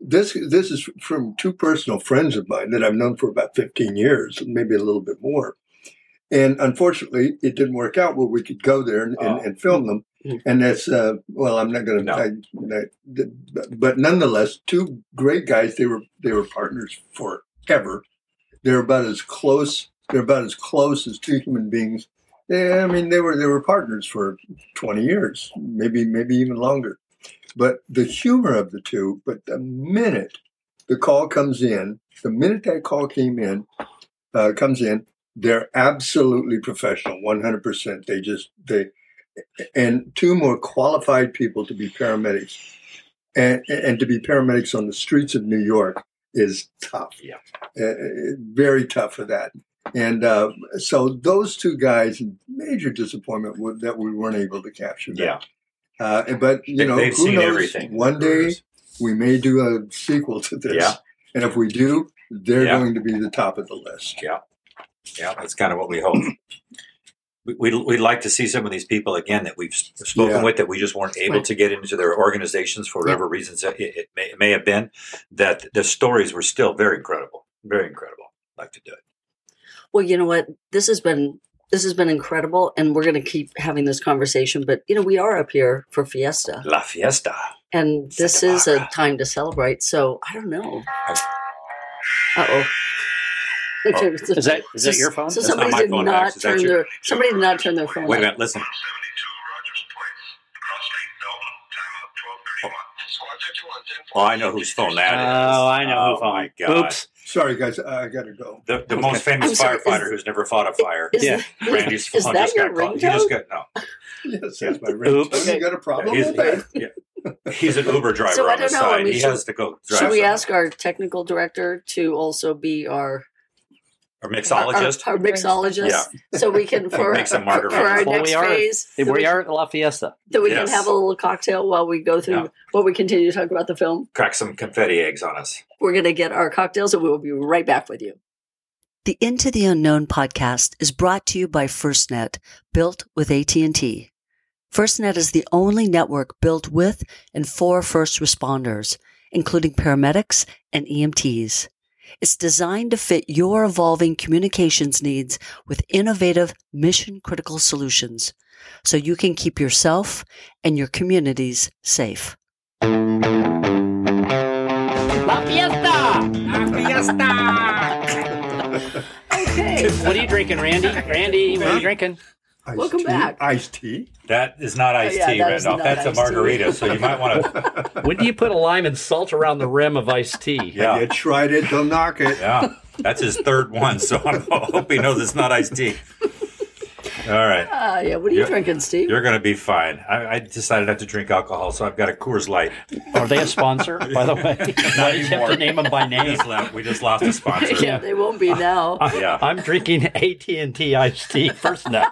this this is from two personal friends of mine that I've known for about 15 years, maybe a little bit more. And unfortunately, it didn't work out where we could go there and, and, Oh. and film them. Mhm. And that's uh, well, I'm not going to, No. to. But nonetheless, two great guys. They were they were partners forever. They're about as close. They're about as close as two human beings. Yeah, I mean, they were they were partners for 20 years, maybe maybe even longer. But the humor of the two, but the minute the call comes in, the minute that call came in, uh, comes in, they're absolutely professional, 100%. They just, they, and two more qualified people to be paramedics. And, and to be paramedics on the streets of New York is tough. Yeah. Uh, very tough for that. And uh, so those two guys, major disappointment with, that we weren't able to capture them. Yeah. Uh, but you They- know, they've who seen knows? everything. One day we may do a sequel to this, Yeah. and if we do, they're Yeah. going to be the top of the list. Yeah, yeah, that's kind of what we hope. We- We'd, we'd like to see some of these people again that we've spoken Yeah. with that we just weren't able Right. to get into their organizations for whatever reasons it, it, may, it may have been. That the stories were still very incredible, very incredible. i like to do it. Well, you know what? This has been this has been incredible, and we're going to keep having this conversation. But you know, we are up here for Fiesta, La fiesta. and this Santa is a time to celebrate. So I don't know. Uh oh. Is that is that your phone? So That's somebody did phone, not Max. Is that turn your- their somebody did not turn their phone. Wait a minute, listen. 72 Rogers Place, Cross Street, Melbourne, time up 1231. Squad 51, 10 Oh, I know whose phone that is. Oh, I know Oh, who phone. my God. Oops. Sorry, guys, I got to go. The, the Okay. most famous I'm sorry, firefighter is- who's never fought a fire. Is, Yeah. Randy's phone is that just your got called. You just ringtone? got no. Yes, that's my Oops. ringtone. You got a problem He's, with that? yeah. He's an Uber driver So I on the don't know, I side. mean, he should- has to go drive. Should we somewhere. ask our technical director to also be our Or our, mixologist? our mixologist, Yeah. so we can for, Make some margaritas. for our. Well, next we are- phase, that We we, are at La Fiesta. that we Yes. can have a little cocktail while we go through Yeah. while we continue to talk about the film. Crack some confetti eggs on us. We're going to get our cocktails, and we will be right back with you. The Into the Unknown podcast is brought to you by FirstNet, built with AT&T. FirstNet is the only network built with and for first responders, including paramedics and EMTs. It's designed to fit your evolving communications needs with innovative mission critical solutions so you can keep yourself and your communities safe. La Fiesta! La Fiesta! okay. What are you drinking, Randy? Randy, what are you drinking? Iced Welcome tea? back. Iced tea? That is not oh, iced yeah, tea, that is Randolph. That's a iced tea. margarita, so you might want to. When do you put a lime and salt around the rim of iced tea? Yeah. You tried it, don't knock it. Yeah. That's his third one, so I hope he knows it's not iced tea. All right. Ah, yeah. What are you Yeah. drinking, Steve? You're going to be fine. I, I decided not to drink alcohol, so I've got a Coors Light. Are they a sponsor, by the way? Why did you have to name them by We name? just, left, we just lost a sponsor. yeah, they won't be now. Yeah. I'm drinking AT&T iced tea FirstNet.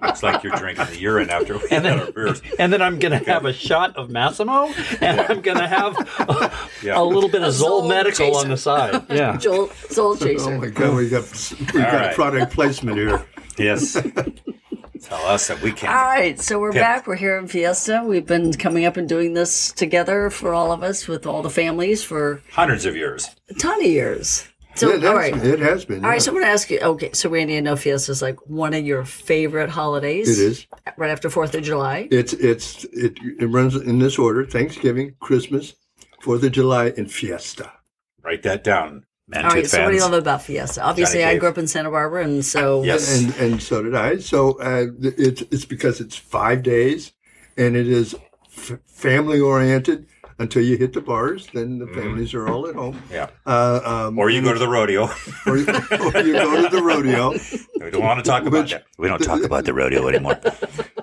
Looks like you're drinking the urine after we And had then- our beers. And then I'm going to have a shot of Masimo, and I'm going to have a, Yeah. a little bit of Zoll Zoll Medical chaser. on the side. Yeah. Joel Soul Oh Chaser. my God, we got we got right. product placement here. Yes. Tell us that we all can. All right, so we're Yeah. back. We're here in Fiesta. We've been coming up and doing this together for all of us with all the families for Hundreds of years. a ton of years. So, Yeah, all that's- right. It has been. All right, yeah. so I'm going to ask you. Okay, so Randy, I know Fiesta is like one of your favorite holidays. it is. right after Fourth of July. It's it's it, it runs in this order: Thanksgiving, Christmas, Fourth of July, and Fiesta. Write that down, man. All right, so what do you love about Fiesta? Obviously, I grew up in Santa Barbara, and so Yes. and and so did I. So uh, it's it's because it's five days, and it is f- family oriented until you hit the bars. Then the families are all at home. Yeah. Uh, um, Or you go to the rodeo. or, you- or you go to the rodeo. We don't want to talk about Which- that. We don't talk about the rodeo anymore.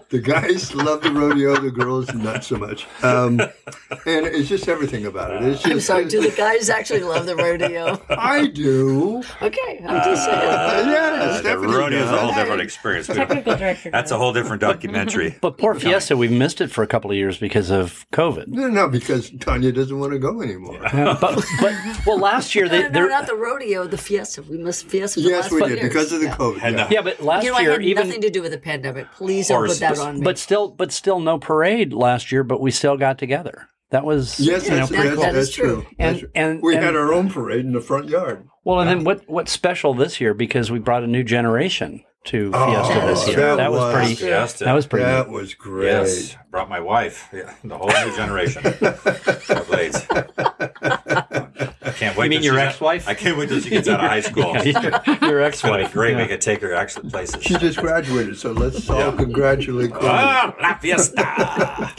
The guys love the rodeo. The girls not so much. Um, and it's just everything about it. It's just, I'm sorry. Do the guys actually love the rodeo? I do. Okay, I'm just saying. Uh, yeah, Uh, the rodeo is a whole different experience. Technical director. That's a whole different documentary. But poor Fiesta, we've missed it for a couple of years because of COVID. No, no, because Tonya doesn't want to go anymore. But, but well, last year they no, they're not the rodeo, the Fiesta. We missed Fiesta. Yes, last we did years. because of the Yeah. COVID. And, yeah. but last You know, I year had even nothing to do with the pandemic. Please don't put that on me. but still but still no parade last year, but we still got together. That was Yes, you know that's, that's, cool. That is that's true. true. And- true. and- we and- had our own parade in the front yard. Well, and then what what's special this year because we brought a new generation to Oh, Fiesta this year. that That, was, was- pretty. Fiesta. That was pretty. That neat. was great. Yes, brought my wife. Yeah, the whole new generation of blades. I can't wait. You mean your ex-wife? I can't wait till she gets out of high school. Your It's gonna ex-wife. be great. Yeah. We could take her actually places. She just graduated, so let's all congratulate Chloe. Ah, La Fiesta.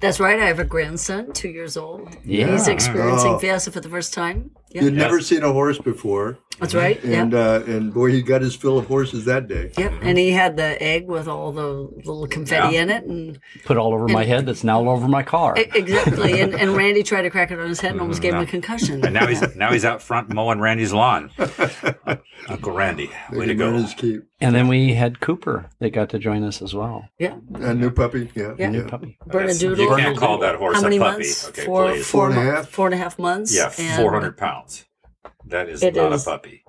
That's right. I have a grandson, two years old. Yeah. He's experiencing Oh. Fiesta for the first time. Yeah, You'd never seen a horse before, that's right. and yeah. uh, and boy, he got his fill of horses that day. Yep, and he had the egg with all the little confetti Yeah. in it, and Put all over my head. That's now all over my car. Exactly. And, and Randy tried to crack it on his head and almost gave him a concussion. and now he's now he's out front mowing Randy's lawn. Uncle Randy, way to go. can his keep. And then we had Cooper that got to join us as well. Yeah, A new puppy. Yeah. Yeah. New puppy. Bernedoodle. You can't call that horse How many a puppy. months? Okay, four, please. four, Four and a mo- half? four and a half months. yeah, four hundred pounds. That is It not is. a puppy.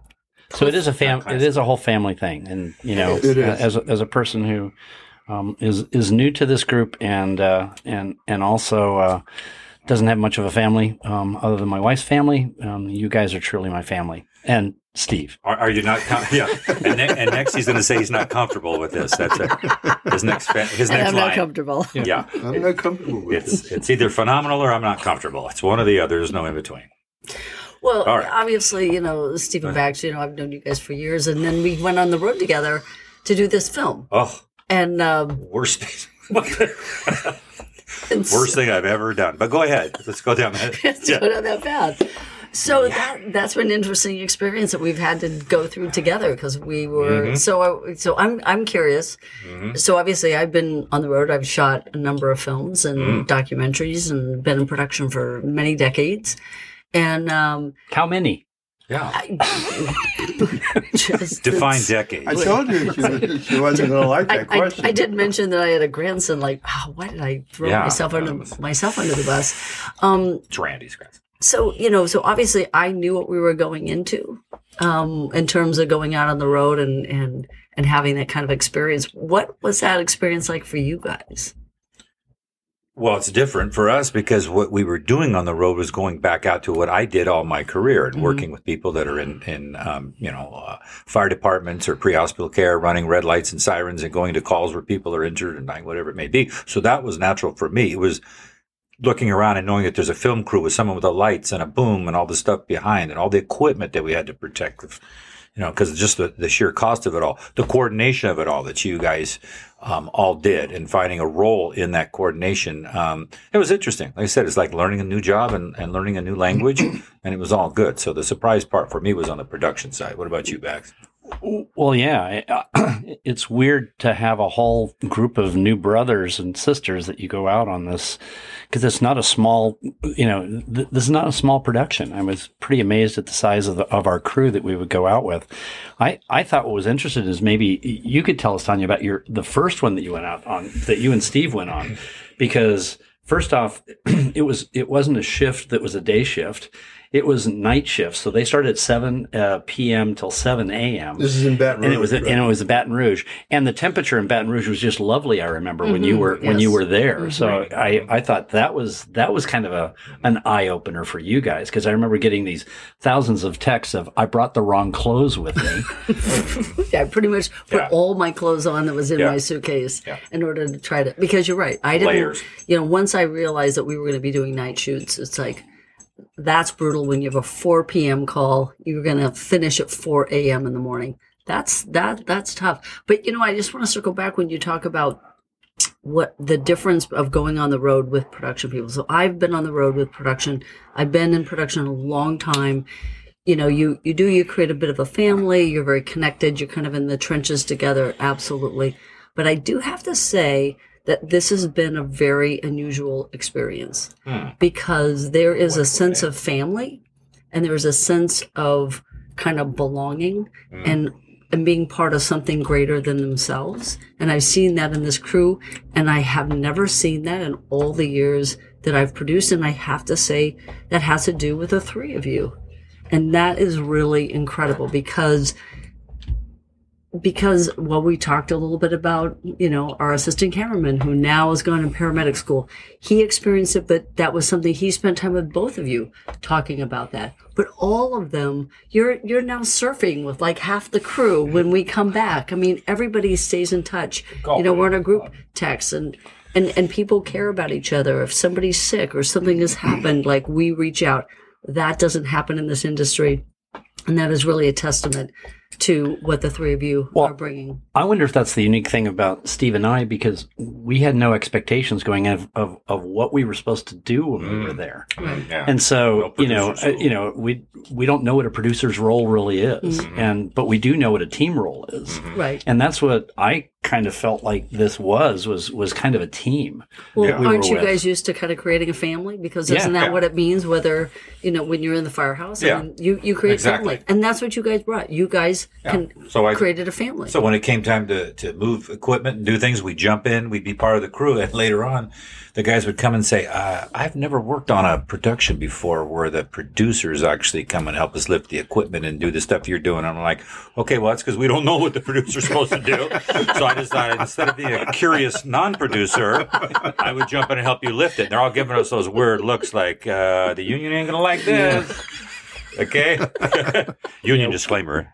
So it is a fam. It is a whole family thing, and you know, It is. as a, as a person who um, is is new to this group and uh, and and also uh, doesn't have much of a family um, other than my wife's family. Um, you guys are truly my family. And Steve. Are, are you not? Com- yeah. And, ne- and next, he's going to say he's not comfortable with this. That's it. His next. Fa- his And next I'm line. not comfortable. Yeah. I'm not comfortable with It's it's either phenomenal or I'm not comfortable. It's one or the other. There's no in between. Well, right. obviously, you know, Steve and Baxter, you know, I've known you guys for years. And then we went on the road together to do this film. Oh, And, um, worst and worst thing I've ever done. But go ahead. Let's go down that. Let's Yeah. go down that path. So that that's been an interesting experience that we've had to go through together because we were Mhm. so I, so I'm I'm curious. Mhm. So obviously I've been on the road. I've shot a number of films and Mm. documentaries and been in production for many decades. And um, How many? Yeah. I just Define it's- decades. I told you she, was, she wasn't going to like that I, question. I did mention that I had a grandson. Like, oh, why did I throw Yeah, myself under was- myself under the bus? Um, It's Randy's grandson. so you know so obviously i knew what we were going into um in terms of going out on the road and and and having that kind of experience what was that experience like for you guys Well, it's different for us because what we were doing on the road was going back out to what I did all my career and Mhm. working with people that are in, in um, you know, uh, fire departments or pre-hospital care, running red lights and sirens and going to calls where people are injured and dying, whatever it may be. So that was natural for me. It was looking around and knowing that there's a film crew with someone with the lights and a boom and all the stuff behind and all the equipment that we had to protect, you know, because just the, the sheer cost of it all, the coordination of it all that you guys um, all did and finding a role in that coordination. Um, it was interesting. Like I said, it's like learning a new job and, and learning a new language, and it was all good. So the surprise part for me was on the production side. What about you, Bax? Well, yeah, uh, it's weird to have a whole group of new brothers and sisters that you go out on this because it's not a small, you know, th- this is not a small production. I was pretty amazed at the size of the, of our crew that we would go out with. I, I thought what was interesting is maybe you could tell us, Tonya, about your the first one that you went out on that you and Steve went on, because first off, it was it wasn't a shift that was a day shift. It was night shift, so they started at seven uh, p.m. till seven a.m this is in Baton Rouge. and it was right? and it was in Baton Rouge, and the temperature in Baton Rouge was just lovely. I remember when you Mhm, were when you were there. Mhm. So I I thought that was that was kind of a an eye opener for you guys because I remember getting these thousands of texts of I brought the wrong clothes with me. yeah i pretty much put Yeah. all my clothes on that was in Yeah. my suitcase Yeah. in order to try to because you're right i didn't Layers. you know once i realized that we were going to be doing night shoots it's like that's brutal when you have a 4 p.m call. You're going to finish at 4 a.m in the morning. That's that that's tough. But you know i just want to circle back when you talk about what the difference of going on the road with production people. So i've been on the road with production. I've been in production a long time. You know you you do you create a bit of a family. You're very connected. You're kind of in the trenches together. Absolutely. But i do have to say that this has been a very unusual experience. Hmm. because there is a sense of family and there is a sense of kind of belonging Hmm. and and being part of something greater than themselves. And i've seen that in this crew and i have never seen that in all the years that i've produced. And i have to say that has to do with the three of you. And that is really incredible because because well we talked a little bit about you know our assistant cameraman who now has gone to paramedic school he experienced it but that was something he spent time with both of you talking about that. But all of them you're you're now surfing with like half the crew when we come back. I mean everybody stays in touch. You know we're in a group text and and and people care about each other. If somebody's sick or something has happened like we reach out. That doesn't happen in this industry and that is really a testament to what the three of you Well, are bringing I wonder if that's the unique thing about Steve and I because we had no expectations going in of, of, of what we were supposed to do when we were there. right Yeah. And so, No you know, uh, role. you know, we we don't know what a producer's role really is, Mhm. and but we do know what a team role is, right and that's what I kind of felt like this was was was kind of a team. well Yeah. we aren't you with. guys used to kind of creating a family because isn't that Yeah. what it means whether you know when you're in the firehouse Yeah. I mean, you you create Exactly. family and that's what you guys brought you guys Yeah. can So I created a family So when it came time to, to move equipment and do things, we jump in, we'd be part of the crew. And later on, the guys would come and say, uh, I've never worked on a production before where the producers actually come and help us lift the equipment and do the stuff you're doing. I'm like, okay, well, that's because we don't know what the producer's supposed to do. So I decided instead of being a curious non-producer, I would jump in and help you lift it. And they're all giving us those weird looks, like uh, the union ain't gonna like this. Okay. union disclaimer: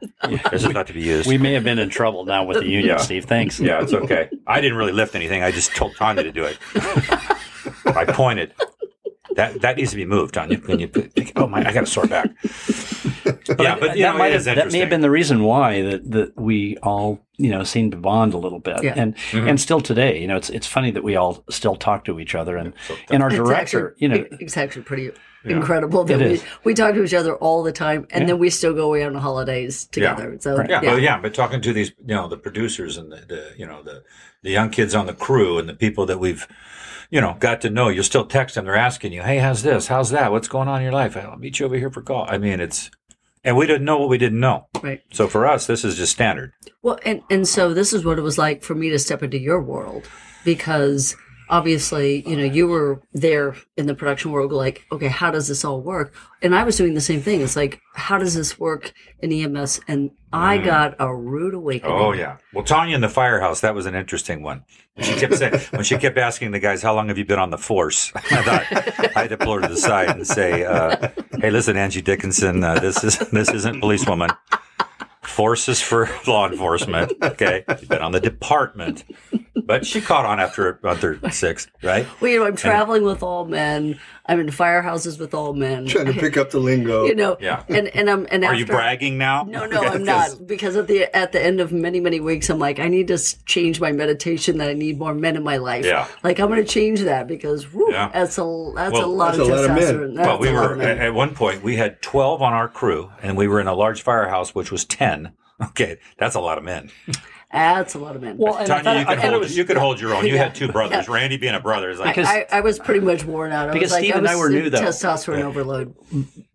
This is not to be used. We may have been in trouble now with the union, Yeah. Steve. Thanks. yeah, it's okay. I didn't really lift anything. I just told Tonya to do it. I pointed. That that needs to be moved, Tonya. Can you? Pick, pick- oh my! I got a sore back. yeah, but you that know, might it have is that may have been the reason why that, that we all you know seemed to bond a little bit, Yeah. and Mm-hmm. and still today, you know, it's it's funny that we all still talk to each other, and and our It's director, actually, you know, it's actually pretty incredible that we, we talk to each other all the time, and Yeah. then we still go away on holidays together. So Right. Yeah, yeah, but yeah, but talking to these, you know, the producers and the, the you know the the young kids on the crew and the people that we've, you know, got to know. You still text them. They're asking you, "Hey, how's this? How's that? What's going on in your life? I'll meet you over here for call." I mean, it's, and we didn't know what we didn't know. right. So for us, this is just standard. Well, and and so this is what it was like for me to step into your world because obviously, you know, you were there in the production world, like, okay, how does this all work? And I was doing the same thing. It's like, how does this work in EMS? And I got a rude awakening. Oh yeah. Well, Tonya in the firehouse, that was an interesting one. She kept saying when she kept asking the guys, "How long have you been on the force?" I thought I had to pull her to the side and say, uh, "Hey, listen, Angie Dickinson, uh, this is this isn't policewoman. Force is for law enforcement. Okay, you've been on the department." But she caught on after or six, right? Well, you know, I'm traveling with all men. I'm in firehouses with all men. Trying to pick up the lingo. you know, Yeah. and and I'm and Are after, you bragging now? No, no, I'm not. Because at the at the end of many many weeks, I'm like, I need to change my meditation. That I need more men in my life. Yeah. Like I'm going to change that because whoo, Yeah. that's a that's Well, a lot that's of a lot of men. testosterone. That's well, we a lot were of at, at one point we had twelve on our crew, and we were in a large firehouse, which was ten. Okay, that's a lot of men. That's a lot of men. well, and I Tonya, thought- you I could thought hold was- you could hold your own. You Yeah. had two brothers. Randy being a brother is like Because- I, I was pretty much worn out. I Because was like, Steve I and I was were new, though. Testosterone overload.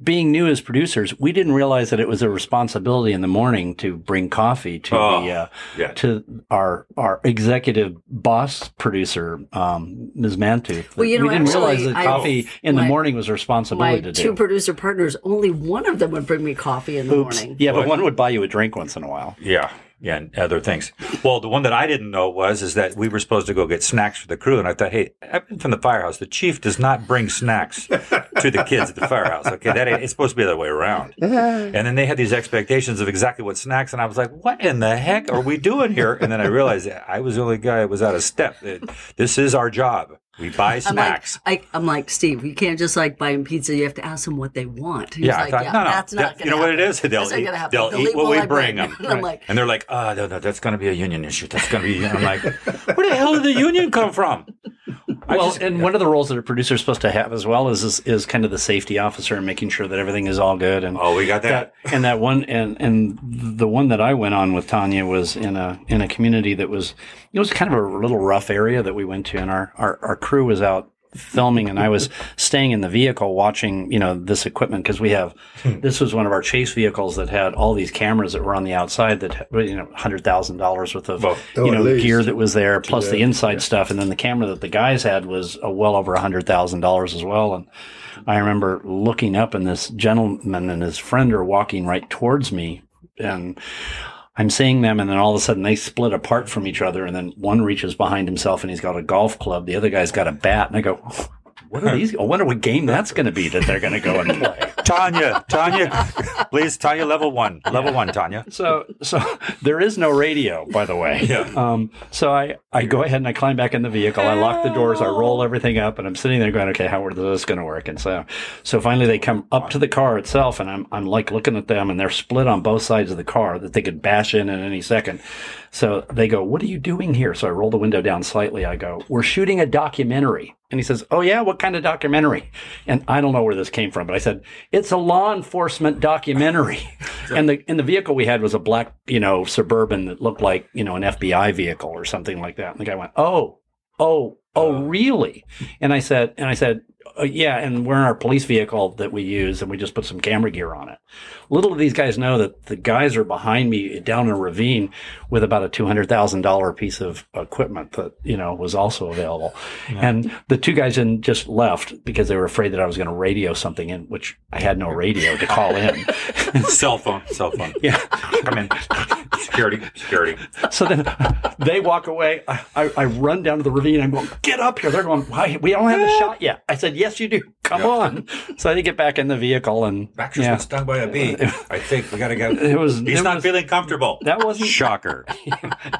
being new as producers, we didn't realize that it was a responsibility in the morning to bring coffee to Oh, the uh, yeah. to our our executive boss producer, um, Ms. Mantooth. Well, you know, we didn't realize actually, that I- coffee in the morning was a My responsibility to two do. producer partners, only one of them would bring me coffee in the Oops. morning. Yeah, but What? one would buy you a drink once in a while. Yeah, yeah, and other things. Well, the one that I didn't know was is that we were supposed to go get snacks for the crew, and I thought, hey, I've been from the firehouse. The chief does not bring snacks to the kids at the firehouse. Okay, that it's supposed to be the other way around. And then they had these expectations of exactly what snacks, and I was like, what in the heck are we doing here? And then I realized that I was the only guy that was out of step. That This is our job. We buy I'm snacks. like, I, I'm like, Steve, you can't just like buy them pizza. You have to ask them what they want. He's yeah, like, I thought, yeah, no, no, that's not that- gonna you know what it is? They'll That's eat, gonna happen. they'll They'll eat what we I bring them. And I'm like, And they're like, oh, no, no, that's going to be a union issue. That's going to be. I'm like, where the hell did the union come from? Well, just- and one of the roles that a producer is supposed to have as well is, is is kind of the safety officer and making sure that everything is all good. And Oh, we got that. and that one and and the one that I went on with Tonya was in a in a community that was it was kind of a little rough area that we went to, and our our, our crew was out filming and I was staying in the vehicle watching, you know, this equipment because we have this was one of our chase vehicles that had all these cameras that were on the outside that you know, hundred thousand dollars worth of Well, you know gear that was there, plus the inside stuff, and then the camera that the guys had was uh, well over a hundred thousand dollars as well. And I remember looking up, and this gentleman and his friend are walking right towards me, and I'm seeing them, and then all of a sudden they split apart from each other, and then one reaches behind himself and he's got a golf club, the other guy's got a bat, and I go. What are these? I wonder what game that's going to be that they're going to go and play. Tonya, Tonya, please, Tonya, level one, level one, Tonya. So, so there is no radio, by the way. Yeah. Um, so I, I go ahead and I climb back in the vehicle. I lock the doors. I roll everything up, and I'm sitting there going, "Okay, how is this going to work?" And so, so finally they come up to the car itself, and I'm, I'm like looking at them, and they're split on both sides of the car that they could bash in at any second. So they go, "What are you doing here?" So I roll the window down slightly. I go, "We're shooting a documentary." And he says, "Oh yeah, what kind of documentary?" And I don't know where this came from, but I said, "It's a law enforcement documentary." and the in the vehicle we had was a black, you know, suburban that looked like you know an FBI vehicle or something like that. And the guy went, "Oh, oh, oh, really?" And I said, and I said, Uh, yeah, and we're in our police vehicle that we use, and we just put some camera gear on it. Little do these guys know that the guys are behind me down in a ravine with about a two hundred thousand dollar piece of equipment that you know was also available, and the two guys in just left because they were afraid that I was going to radio something in, which I had no radio to call in. cell phone, cell phone. yeah. Come in. Security, security. So then they walk away. I, I, I run down to the ravine. I'm going, get up here. They're going, why? We don't have the shot yet. I said, yes, you do. Come on. So I get back in the vehicle and Baxter's yeah, been stung by a bee. I think we got to go. it was. He's it not was- feeling comfortable. That wasn't. Shocker.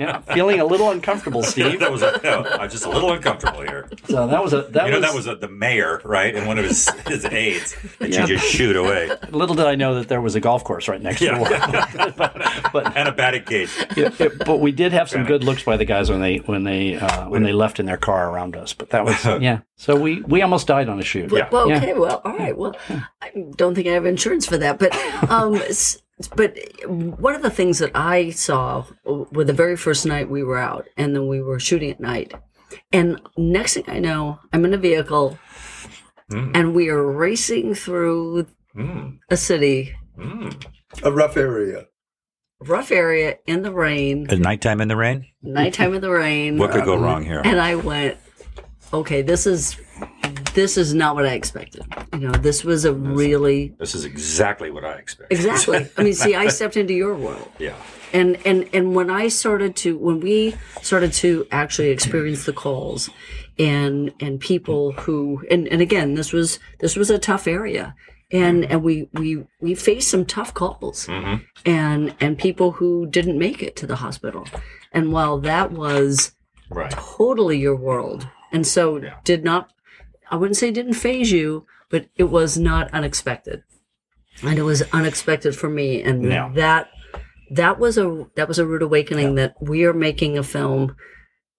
Yeah, feeling a little uncomfortable, Steve. that was a, no, I'm just a little uncomfortable here. So that was a that you know, was, that was a, the mayor, right? And one of his, his aides that Yeah. you just shoot away. Little did I know that there was a golf course right next Yeah. door. but, but And a batting cage. it, it- but we did have some good looks by the guys when they when they uh, when they left in their car around us. But that was yeah. So we we almost died on a shoot. Well, well, Yeah. okay. Well, all right. Well, I don't think I have insurance for that, but um, s- but one of the things that I saw with the very first night we were out, and then we were shooting at night, and next thing I know, I'm in a vehicle, Mm. and we are racing through Mm. a city, Mm. A rough area. rough area in the rain, At nighttime in the rain? nighttime in the rain, What could go wrong here? and I went, okay, this is this is not what I expected. You know, this was a really This is exactly what I expected. Exactly. I mean, see, I stepped into your world. Yeah. And and and when I started to when we started to actually experience the calls and and people who and, and again this was this was a tough area and and we we we faced some tough calls Mhm. and and people who didn't make it to the hospital and while that was Right. totally your world and so Yeah. did not i wouldn't say didn't phase you but it was not unexpected and it was unexpected for me and Yeah. that that was a that was a rude awakening that we are making a film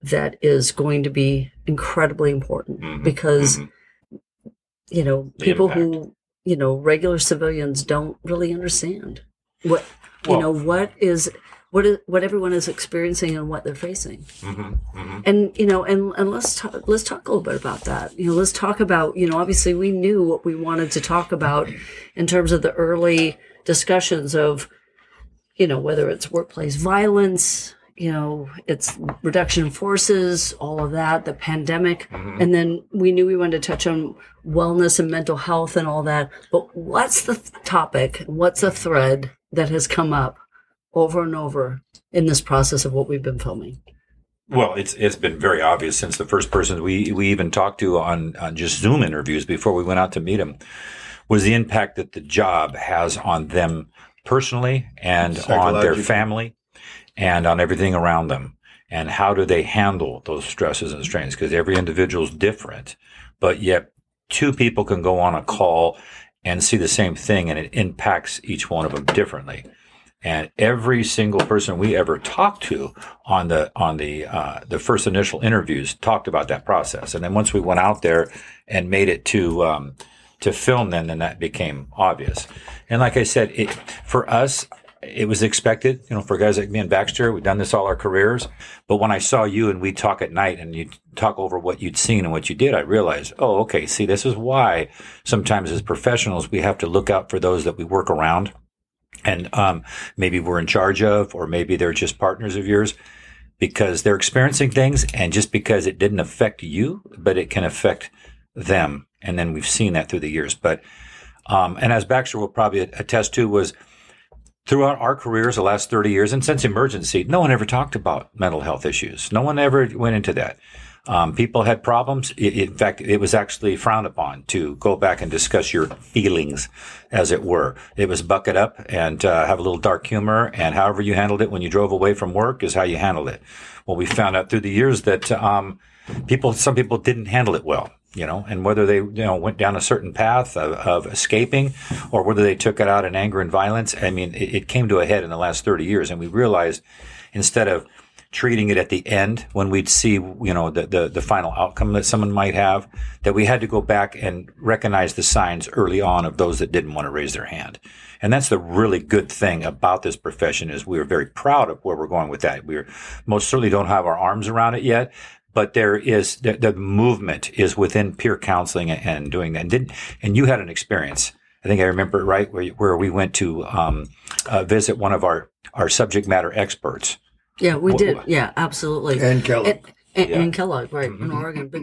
that is going to be incredibly important Mhm. because Mhm. you know The people impact. who you know regular civilians don't really understand what you Well- know what is what is what everyone is experiencing and what they're facing Mhm. Mhm. and you know and, and let's talk let's talk a little bit about that you know let's talk about you know obviously we knew what we wanted to talk about in terms of the early discussions of you know whether it's workplace violence you know it's reduction in forces all of that the pandemic Mhm. and then we knew we wanted to touch on wellness and mental health and all that but what's the th- topic what's a thread that has come up over and over in this process of what we've been filming? Well, it's it's been very obvious since the first person we we even talked to on on just Zoom interviews before we went out to meet him was the impact that the job has on them personally and on their family and on everything around them. And how do they handle those stresses and strains? Because every individual is different but yet two people can go on a call and see the same thing and it impacts each one of them differently and every single person we ever talked to on the on the uh, the first initial interviews talked about that process, and then once we went out there and made it to um, to film, then then that became obvious. And like I said, it, for us, it was expected. You know, for guys like me and Baxter, we've done this all our careers. But when I saw you and we talk at night and you talk over what you'd seen and what you did, I realized, oh, okay. See, this is why sometimes as professionals we have to look out for those that we work around and um, maybe we're in charge of, or maybe they're just partners of yours because they're experiencing things. And just because it didn't affect you, but it can affect them. And then we've seen that through the years. But, um, and as Baxter will probably attest to, was throughout our careers, the last 30 years, and since emergency, no one ever talked about mental health issues. No one ever went into that. Um, people had problems. In fact, it was actually frowned upon to go back and discuss your feelings, as it were. It was bucket up and uh, have a little dark humor, and however you handled it when you drove away from work is how you handled it. Well, we found out through the years that um, people, some people didn't handle it well. You know, and whether they you know went down a certain path of, of escaping, or whether they took it out in anger and violence. I mean, it, it came to a head in the last thirty years, and we realized instead of treating it at the end when we'd see, you know, the, the, the final outcome that someone might have, that we had to go back and recognize the signs early on of those that didn't want to raise their hand. And that's the really good thing about this profession is we're very proud of where we're going with that. We're most certainly don't have our arms around it yet, but there is the, the movement is within peer counseling and doing that. And didn't and you had an experience. I think I remember it right where where we went to um, uh, visit one of our our subject matter experts. Yeah, we Wha- did. Yeah, absolutely. And Kellogg. And, and, Yeah. and Kellogg, right, in Mhm. Oregon. But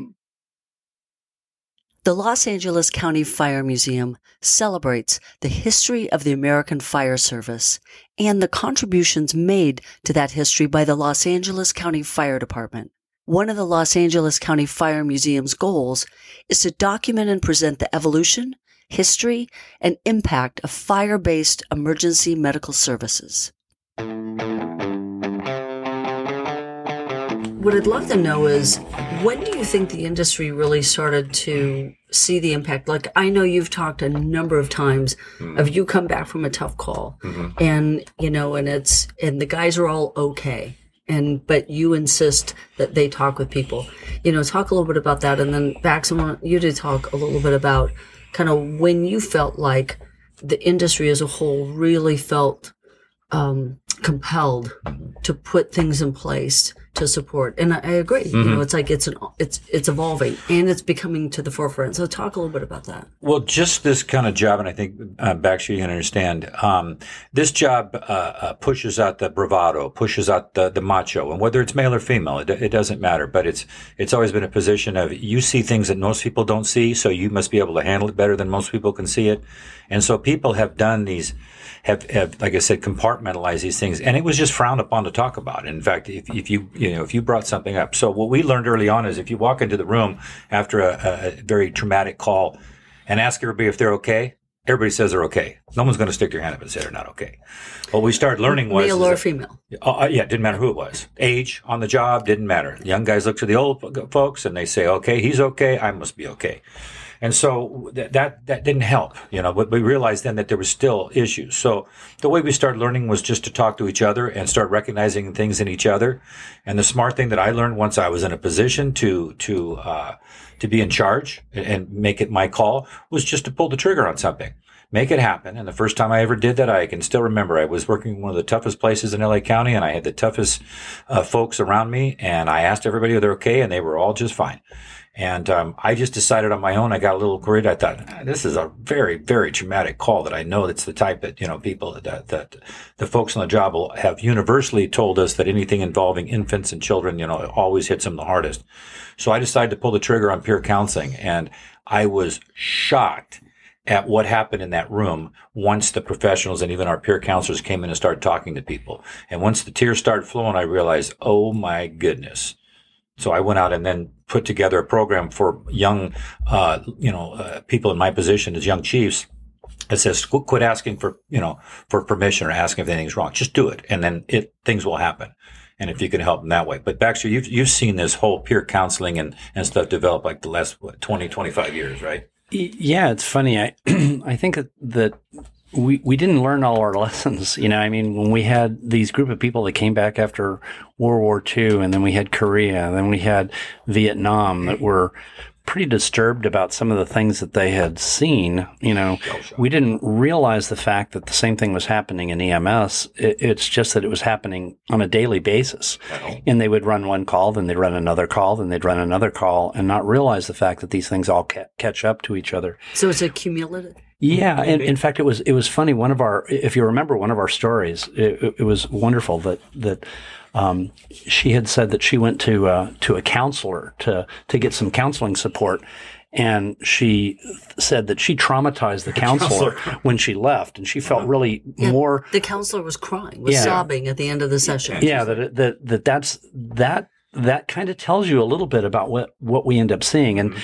the Los Angeles County Fire Museum celebrates the history of the American Fire Service and the contributions made to that history by the Los Angeles County Fire Department. One of the Los Angeles County Fire Museum's goals is to document and present the evolution, history, and impact of fire based emergency medical services. What I'd love to know is when do you think the industry really started to see the impact? Like, I know you've talked a number of times of you come back from a tough call and, you know, and it's, and the guys are all okay. And, but you insist that they talk with people. You know, talk a little bit about that. And then, Bax, I want you to talk a little bit about kind of when you felt like the industry as a whole really felt um, compelled to put things in place to support. And I, I agree. You know, it's like it's an it's it's evolving and it's becoming to the forefront. So talk a little bit about that. Well, just this kind of job, and I think uh, Baxter, you can understand. Um, this job uh, uh, pushes out the bravado, pushes out the, the macho, and whether it's male or female, it, it doesn't matter. But it's it's always been a position of you see things that most people don't see, so you must be able to handle it better than most people can see it. And so people have done these, have, have like I said, compartmentalized these things, and it was just frowned upon to talk about. In fact, if, if you you know if you brought something up, so what we learned early on is if you walk into the room after a, a, very traumatic call and ask everybody if they're okay, everybody says they're okay. No one's going to stick their hand up and say they're not okay. What we started learning was Male or that- female. uh, yeah, it didn't matter who it was. Age on the job didn't matter. Young guys look to the old folks and they say, "Okay, he's okay. I must be okay." And so th- that that didn't help, you know. But we realized then that there was still issues. So the way we started learning was just to talk to each other and start recognizing things in each other. And the smart thing that I learned once I was in a position to to uh, to be in charge and- and make it my call was just to pull the trigger on something make it happen. And the first time I ever did that, I can still remember I was working in one of the toughest places in LA County and I had the toughest uh, folks around me. And I asked everybody if they're okay and they were all just fine. And um, I just decided on my own. I got a little worried. I thought "Ah, this is a very, very traumatic call. That I know that's the type that you know people that that the folks on the job will have universally told us that anything involving infants and children, you know, always hits them the hardest. So I decided to pull the trigger on peer counseling, and I was shocked at what happened in that room once the professionals and even our peer counselors came in and started talking to people. And once the tears started flowing, I realized, oh my goodness. So I went out and then put together a program for young, uh, you know, uh, people in my position as young chiefs. It says qu- quit asking for, you know, for permission or asking if anything's wrong. Just do it, and then it things will happen. And if you can help them that way. But Baxter, you've you've seen this whole peer counseling and and stuff develop like the last what, 20, 25 years, right? Yeah, it's funny. I I think that we we didn't learn all our lessons. You know, I mean, when we had these group of people that came back after World War II, and then we had Korea, and then we had Vietnam that were pretty disturbed about some of the things that they had seen. You know, oh, we didn't realize the fact that the same thing was happening in EMS. It, it's just that it was happening on a daily basis. And they would run one call, then they'd run another call, then they'd run another call, and not realize the fact that these things all ca- catch up to each other. So it's a cumulative. Yeah, and in fact, it was it was funny. One of our, if you remember, one of our stories, it, it- it was wonderful that that um, she had said that she went to uh, to a counselor to to get some counseling support, and she said that she traumatized the counselor when she left, and she felt really more The counselor was crying, was Yeah. sobbing at the end of the session. yeah that that that that's that that kind of tells you a little bit about what what we end up seeing and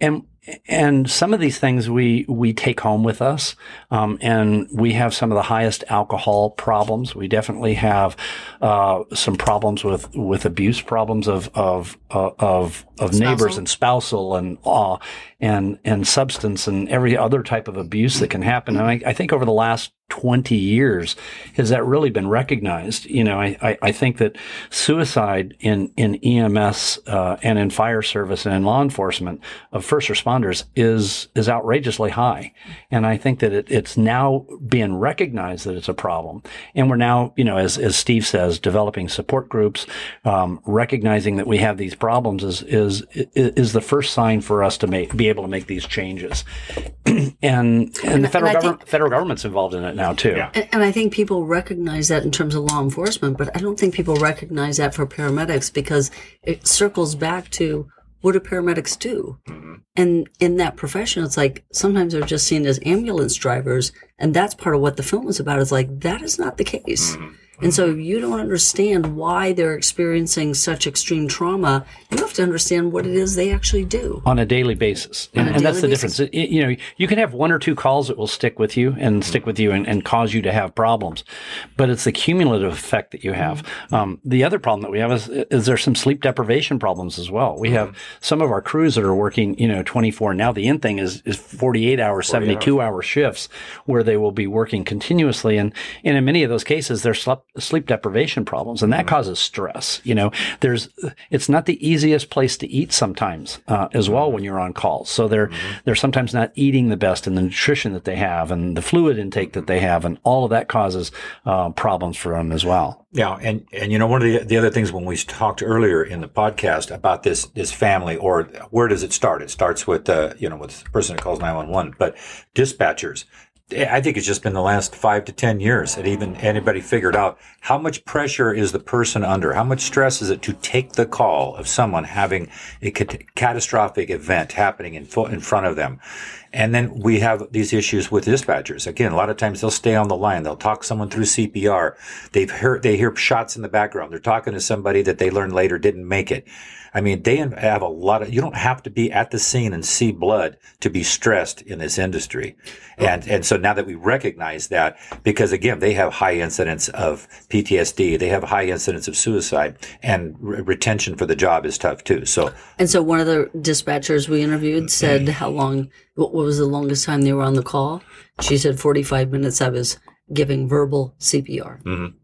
and and some of these things we we take home with us um, and we have some of the highest alcohol problems. We definitely have uh, some problems with with abuse problems of of uh, of of neighbors and spousal and uh, and and substance and every other type of abuse that can happen. And I, I think over the last 20 years has that really been recognized? You know i, I, I think that suicide in, in ems uh, and in fire service and in law enforcement of first responders is is outrageously high. And i think that it, it's now being recognized that it's a problem. And we're now you know as, as steve says developing support groups um, recognizing that we have these problems is, is is the first sign for us to make be able to make these changes and and, And- the federal and I government federal government's involved in it now too And, and I think people recognize that in terms of law enforcement, but I don't think people recognize that for paramedics because it circles back to what do paramedics do? Mm-hmm. And in that profession, it's like sometimes they're just seen as ambulance drivers. And that's part of what the film is about is like, that is not the case. Mm-hmm. And so if you don't understand why they're experiencing such extreme trauma, you have to understand what it is they actually do. on a daily basis. And, and that's the daily difference. It- you know, you can have one or two calls that will stick with you and stick with you and, and cause you to have problems, but it's the cumulative effect that you have. Um, the other problem that we have is, is there's some sleep deprivation problems as well. We have some of our crews that are working, you know, 24. Now the end thing is, is 48 hour, 72 hour shifts where they will be working continuously. And, and in many of those cases, there's sleep, sleep deprivation problems and that causes stress. You know, there's, it's not the easiest place to eat sometimes, uh, as well when you're on calls. So they're, they're sometimes not eating the best and the nutrition that they have and the fluid intake that they have. And all of that causes, uh, problems for them as well. Yeah, and and you know one of the the other things when we talked earlier in the podcast about this this family or where does it start? It starts with uh, you know with the person that calls nine one one, but dispatchers. I think it's just been the last five to ten years that even anybody figured out how much pressure is the person under, how much stress is it to take the call of someone having a cat- catastrophic event happening in in front of them, and then we have these issues with dispatchers. Again, a lot of times they'll stay on the line. They'll talk someone through CPR. They've heard, they hear shots in the background. They're talking to somebody that they learned later didn't make it. I mean, they have a lot of, you don't have to be at the scene and see blood to be stressed in this industry. Oh. And, and so now that we recognize that, because again, they have high incidence of PTSD, they have high incidence of suicide and re- retention for the job is tough too. So And so one of the dispatchers we interviewed mm-hmm. said how long, what what was the longest time they were on the call? She said 45 minutes I was giving verbal CPR. Yeah. Mm-hmm.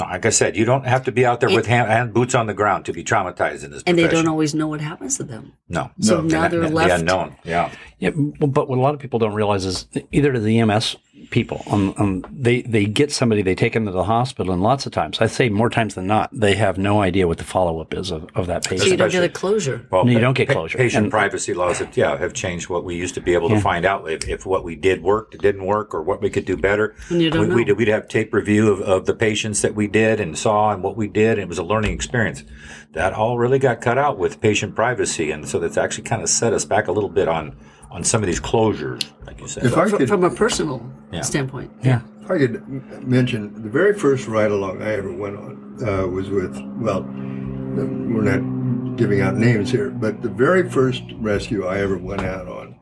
No, like I said, you don't have to be out there with hand, hand boots on the ground to be traumatized in this And they don't always know what happens to them. No. So now The- they're the left. unknown. Yeah. Yeah, but what a lot of people don't realize is either to the EMS people, um, um, they they get somebody, they take them to the hospital, and lots of times, I say more times than not, they have no idea what the follow up is of, of that patient. So you don't get a closure. Well, No, you don't get pa- closure. Patient And- privacy laws have, yeah, have changed what we used to be able to Yeah. find out if, if what we did worked, didn't work, or what we could do better. And you don't we, know. We'd, we'd have tape review of, of the patients that we did and saw and what we did, and it was a learning experience. That all really got cut out with patient privacy, and so that's actually kind of set us back a little bit on on some of these closures, like you said. If I could, From a personal Yeah. standpoint. Yeah. if I could mention the very first ride along I ever went on uh, was with well, we're not giving out names here, but the very first rescue I ever went out on,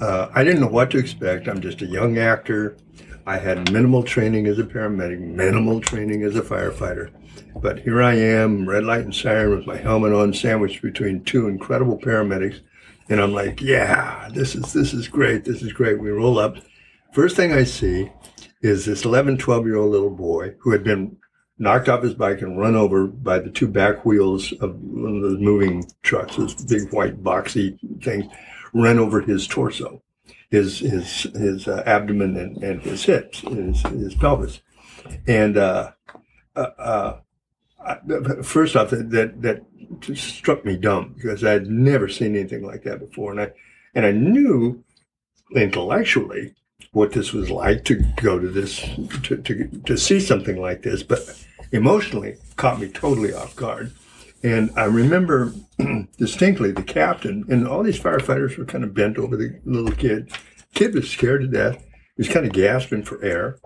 uh, I didn't know what to expect. I'm just a young actor. I had minimal training as a paramedic, minimal training as a firefighter. But here I am, red light and siren with my helmet on, sandwiched between two incredible paramedics. And I'm like, yeah, this is this is great. This is great. We roll up. First thing I see is this 11, 12 year old little boy who had been knocked off his bike and run over by the two back wheels of one of those moving trucks, those big white boxy things, ran over his torso, his his his uh, abdomen and, and his hips, his his pelvis, and uh, uh, uh, first off, that, that that just struck me dumb because I had never seen anything like that before, and I and I knew intellectually what this was like to go to this to, to, to see something like this but emotionally caught me totally off guard. And i remember distinctly the captain and all these firefighters were kind of bent over the little kid. Kid was scared to death. He was kind of gasping for air.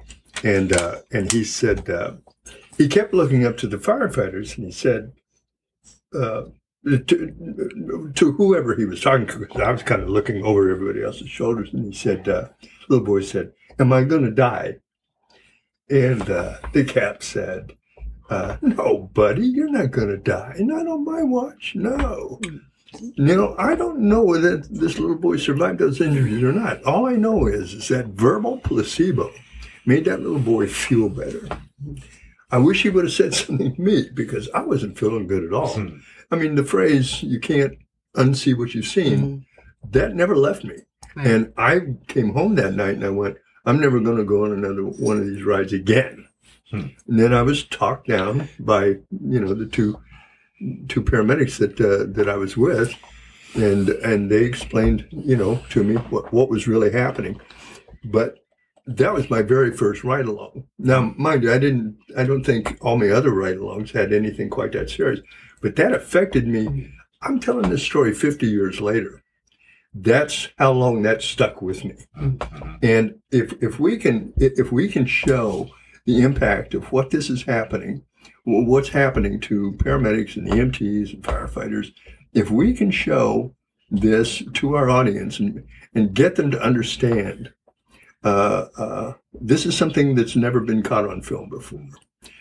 And uh, and he said uh, he kept looking up to the firefighters and he said uh, to, to whoever he was talking to, because I was kind of looking over everybody else's shoulders, and he said, uh, little boy said, Am I going to die? And uh, the cap said, uh, No, buddy, you're not going to die. Not on my watch, no. You know, I don't know whether this little boy survived those injuries or not. All I know is, is that verbal placebo made that little boy feel better. I wish he would have said something to me because I wasn't feeling good at all. Hmm. I mean, the phrase, you can't unsee what you've seen, mm-hmm. that never left me. Right. And I came home that night and I went, I'm never going to go on another one of these rides again. Hmm. And then I was talked down by, you know, the two two paramedics that uh, that I was with, and and they explained, you know, to me what what was really happening. But that was my very first ride along. Now, mind you, I didn't. I don't think all my other ride alongs had anything quite that serious, but that affected me. I'm telling this story 50 years later. That's how long that stuck with me. Mm-hmm. And if if we can if we can show the impact of what this is happening, what's happening to paramedics and EMTs and firefighters, if we can show this to our audience and, and get them to understand uh, uh, this is something that's never been caught on film before.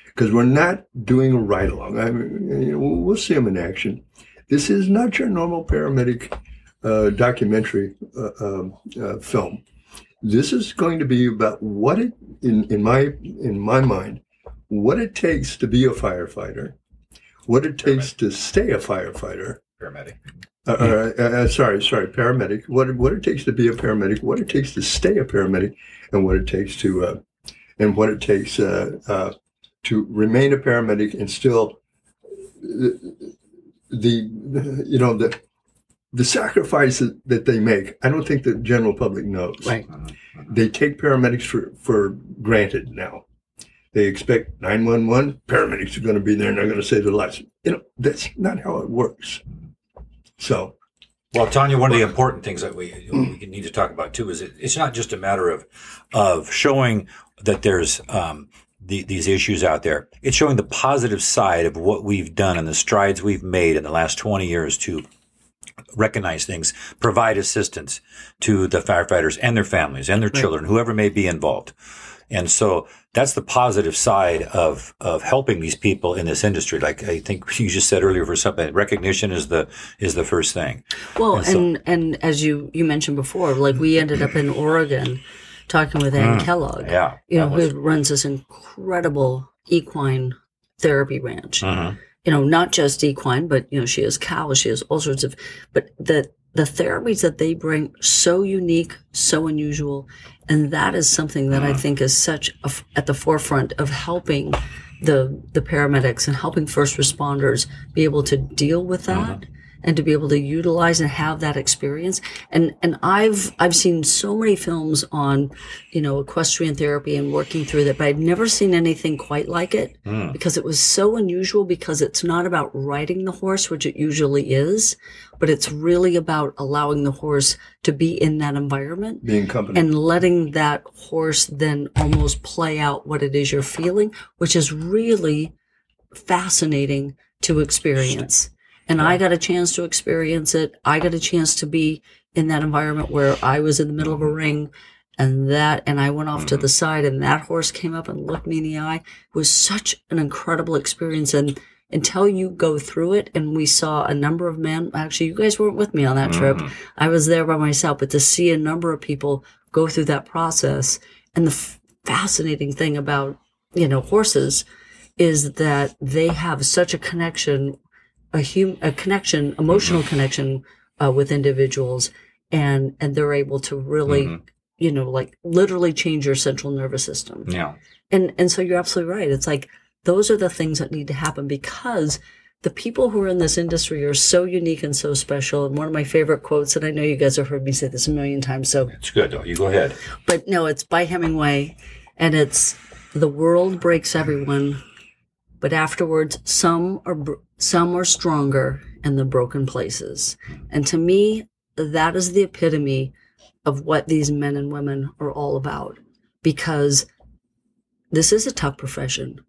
Because we're not doing a ride along. I mean, you know, we'll see them in action. This is not your normal paramedic uh, documentary uh, um, uh, film. This is going to be about what it, in, in my in my mind, what it takes to be a firefighter, what it takes to stay a firefighter, Paramedic. Uh, uh, uh, sorry, sorry, paramedic. What what it takes to be a paramedic, what it takes to stay a paramedic, and what it takes to uh, and what it takes uh, uh, to remain a paramedic and still the, the you know the the sacrifice that, that they make. I don't think the general public knows. Right. They take paramedics for for granted now. They expect 911 paramedics are going to be there and they're going to save their lives. You know, that's not how it works. So, Well, Tonya, one of the important things that we we need to talk about too is it, it's not just a matter of of showing that there's um, the, these issues out there. It's showing the positive side of what we've done and the strides we've made in the last 20 years to recognize things, provide assistance to the firefighters and their families and their children, whoever may be involved. And so that's the positive side of, of helping these people in this industry. Like I think you just said earlier for something, recognition is the, is the first thing. Well, And so- and and as you you mentioned before, like we ended up in Oregon talking with Ann Kellogg, Mm. Yeah. you know, was- who runs this incredible equine therapy ranch. Mhm. You know, not just equine, but you know, she has cows, she has all sorts of, but the the therapies that they bring so unique, so unusual, and that is something that I Mm. think is such a f at the forefront of helping the the paramedics and helping first responders be able to deal with that and to be able to utilize and have that experience and and I've I've seen so many films on you know equestrian therapy and working through that but I've never seen anything quite like it Mm. because it was so unusual because it's not about riding the horse which it usually is but it's really about allowing the horse to be in that environment being company. and letting that horse then almost play out what it is you're feeling, which is really fascinating to experience. And I got a chance to experience it. I got a chance to be in that environment where I was in the middle of a ring and that, and I went off to the mm-hmm. side and that horse came up and looked me in the eye. It was such an incredible experience. And until you go through it, and we saw a number of men, actually, you guys weren't with me on that trip. Mm-hmm. I was there by myself, but to see a number of people go through that process and the f- fascinating thing about, you know, horses is that they have such a connection, a hum, a connection, emotional connection uh, with individuals, and and they're able to really, you know, like literally change your central nervous system. Yeah. And and so you're absolutely right. It's like those are the things that need to happen because the people who are in this industry are so unique and so special. And one of my favorite quotes, and I know you guys have heard me say this a million times, so It's good though. You go ahead. but no, it's by Hemingway, and it's the world breaks everyone, but afterwards some are some are stronger in the broken places. And to me, that is the epitome of what these men and women are all about, because this is a tough profession,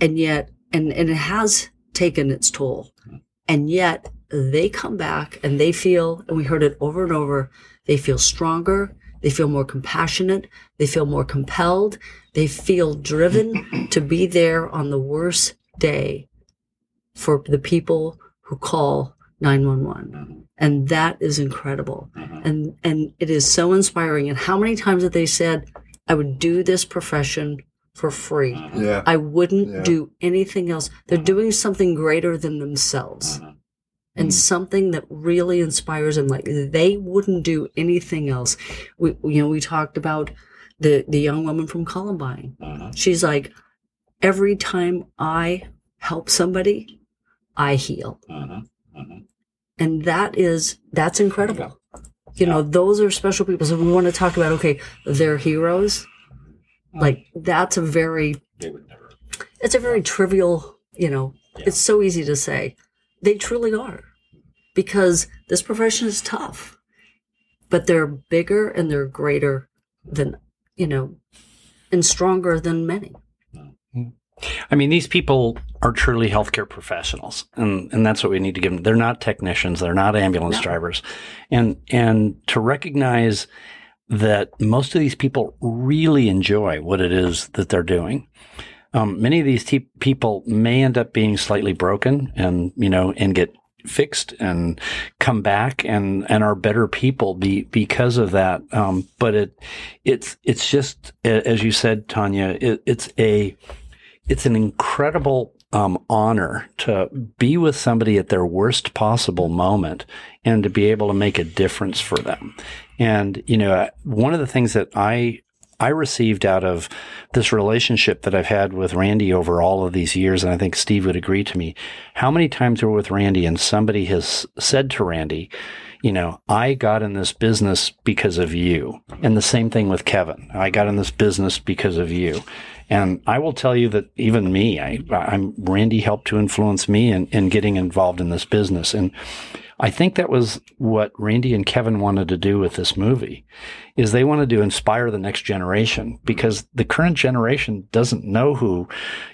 and yet, and and it has taken its toll, and yet they come back and they feel, and we heard it over and over, they feel stronger, they feel more compassionate, they feel more compelled, they feel driven to be there on the worst day for the people who call 911. And that is incredible. Mm-hmm. And and it is so inspiring. And how many times have they said, I would do this profession for free. Mm-hmm. Yeah. I wouldn't Yeah. do anything else. They're doing something greater than themselves. Mm-hmm. And hmm. something that really inspires them, like they wouldn't do anything else. We, you know, we talked about the the young woman from Columbine. Uh-huh. She's like, every time I help somebody, I heal, uh-huh. Uh-huh. and that is that's incredible. You know, those are special people. So we want to talk about okay, they're heroes. Hmm. Like that's a very They would never. it's a very trivial, you know, it's so easy to say. They truly are. Because this profession is tough. But they're bigger and they're greater than, you know, and stronger than many. I mean, these people are truly healthcare professionals, and, and that's what we need to give them. They're not technicians. They're not ambulance No. drivers, and and to recognize that most of these people really enjoy what it is that they're doing. Um, many of these te- people may end up being slightly broken, and you know, and get fixed and come back and and are better people be, because of that. Um, but it it's it's just as you said, Tonya. It, it's a it's an incredible um, honor to be with somebody at their worst possible moment and to be able to make a difference for them. And you know, one of the things that I I received out of this relationship that I've had with Randy over all of these years, and I think Steve would agree to me, how many times we're with Randy and somebody has said to Randy, you know, I got in this business because of you. And the same thing with Kevin. I got in this business because of you. And I will tell you that even me, I, I'm Randy helped to influence me in, in getting involved in this business. And I think that was what Randy and Kevin wanted to do with this movie is they wanted to inspire the next generation because the current generation doesn't know who,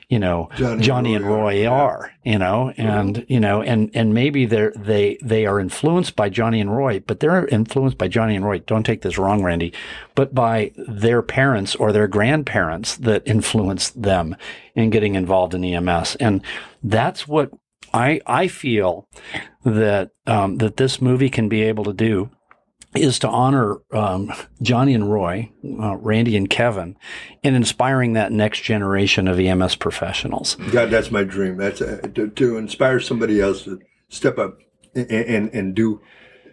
you know, Johnny Johnny, and and Roy Roy are, yeah. you know, and, you know, and, and maybe they're, they, they are influenced by Johnny and Roy, but they're influenced by Johnny and Roy. Don't take this wrong, Randy, but by their parents or their grandparents that influenced them in getting involved in EMS. And that's what I, I feel that, um, that this movie can be able to do is to honor um, Johnny and Roy, uh, Randy and Kevin, in inspiring that next generation of EMS professionals. God, that's my dream. That's uh, to, to inspire somebody else to step up and, and and do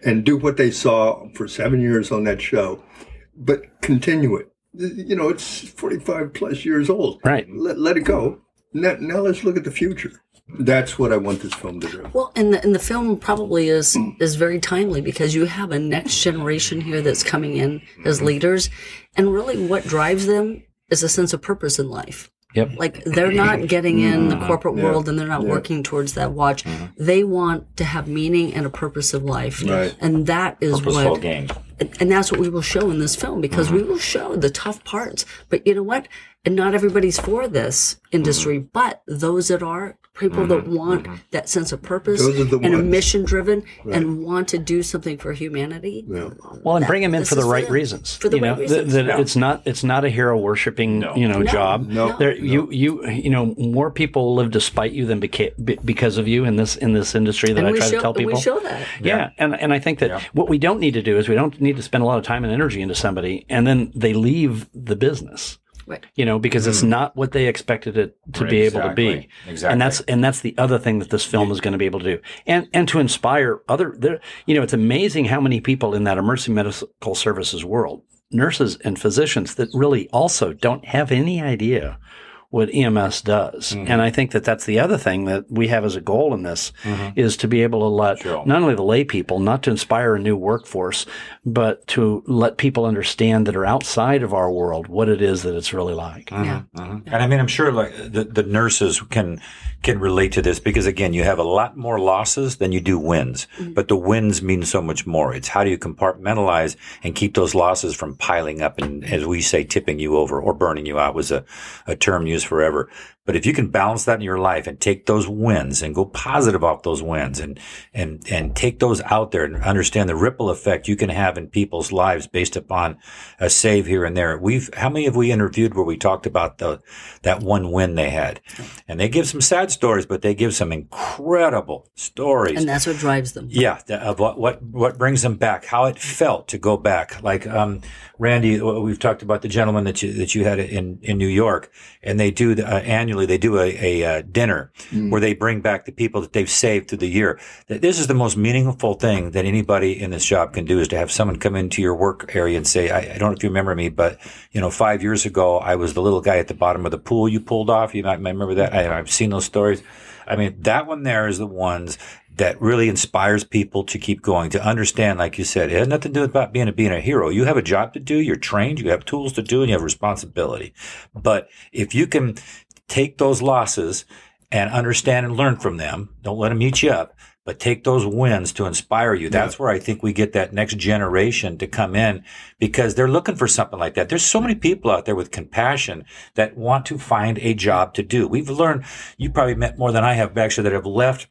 and do what they saw for seven years on that show, but continue it. You know, it's forty five plus years old. Right. Let let it go. Now, now let's look at the future. That's what I want this film to do. Well, and the, and the film probably is is very timely because you have a next generation here that's coming in as mm-hmm. leaders, and really what drives them is a sense of purpose in life. Yep. Like they're not mm-hmm. getting in the mm-hmm. corporate Yeah. world and they're not Yeah. working towards that watch. They want to have meaning and a purpose of life, Right. and that is Purposeful what game. and and that's what we will show in this film because we will show the tough parts. But you know what? And not everybody's for this industry, but those that are people that mm-hmm. want mm-hmm. that sense of purpose Those are the and a mission driven and want to do something for humanity. Yeah. Well, and That- bring them in for the is for right them. reasons. For the you know, right th- reasons. that Yeah. it's not it's not a hero worshiping No. you know No. job. No. There, you you you know more people live despite you than beca- because of you in this in this industry that And I try show to tell people. we show that. Yeah, and and I think that Yeah. what we don't need to do is we don't need to spend a lot of time and energy into somebody, and then they leave the business. Right. You know, because it's not what they expected it to be able to be. Hmm. Exactly. Exactly. And that's and that's the other thing that this film is going to be able to do, and and to inspire other. There, you know, it's amazing how many people in that emergency medical services world, nurses and physicians, that really also don't have any idea what EMS does. Mm-hmm. And I think that that's the other thing that we have as a goal in this mm-hmm. is to be able to let Sure. not only the lay people, not to inspire a new workforce, but to let people understand that are outside of our world what it is that it's really like. Mm-hmm. Yeah. Mm-hmm. And I mean, I'm sure like the, the nurses can can relate to this because again, you have a lot more losses than you do wins, mm-hmm. but the wins mean so much more. It's how do you compartmentalize and keep those losses from piling up and, as we say, tipping you over or burning you out was a, a term used forever. But if you can balance that in your life and take those wins and go positive off those wins and, and, and take those out there and understand the ripple effect you can have in people's lives based upon a save here and there. We've, how many have we interviewed where we talked about the, that one win they had? And they give some sad stories, but they give some incredible stories. And that's what drives them. Yeah, the, of what, what what brings them back, how it felt to go back. Like um, Randy, we've talked about the gentleman that you that you had in in New York, and they do the, uh, annually they do a, a uh, dinner Mm. where they bring back the people that they've saved through the year. Th- This is the most meaningful thing that anybody in this job can do is to have someone come into your work area and say, I, I don't know if you remember me, but you know, five years ago I was the little guy at the bottom of the pool you pulled off. You might remember that. I, I've seen those stories. I mean, that one there is the ones that really inspires people to keep going, to understand, like you said, it has nothing to do with about being a, being a hero. You have a job to do, you're trained, you have tools to do, and you have responsibility. But if you can take those losses and understand and learn from them, don't let them eat you up, but take those wins to inspire you. That's where I think we get that next generation to come in because they're looking for something like that. There's so many people out there with compassion that want to find a job to do. We've learned, you probably met more than I have, actually, that have left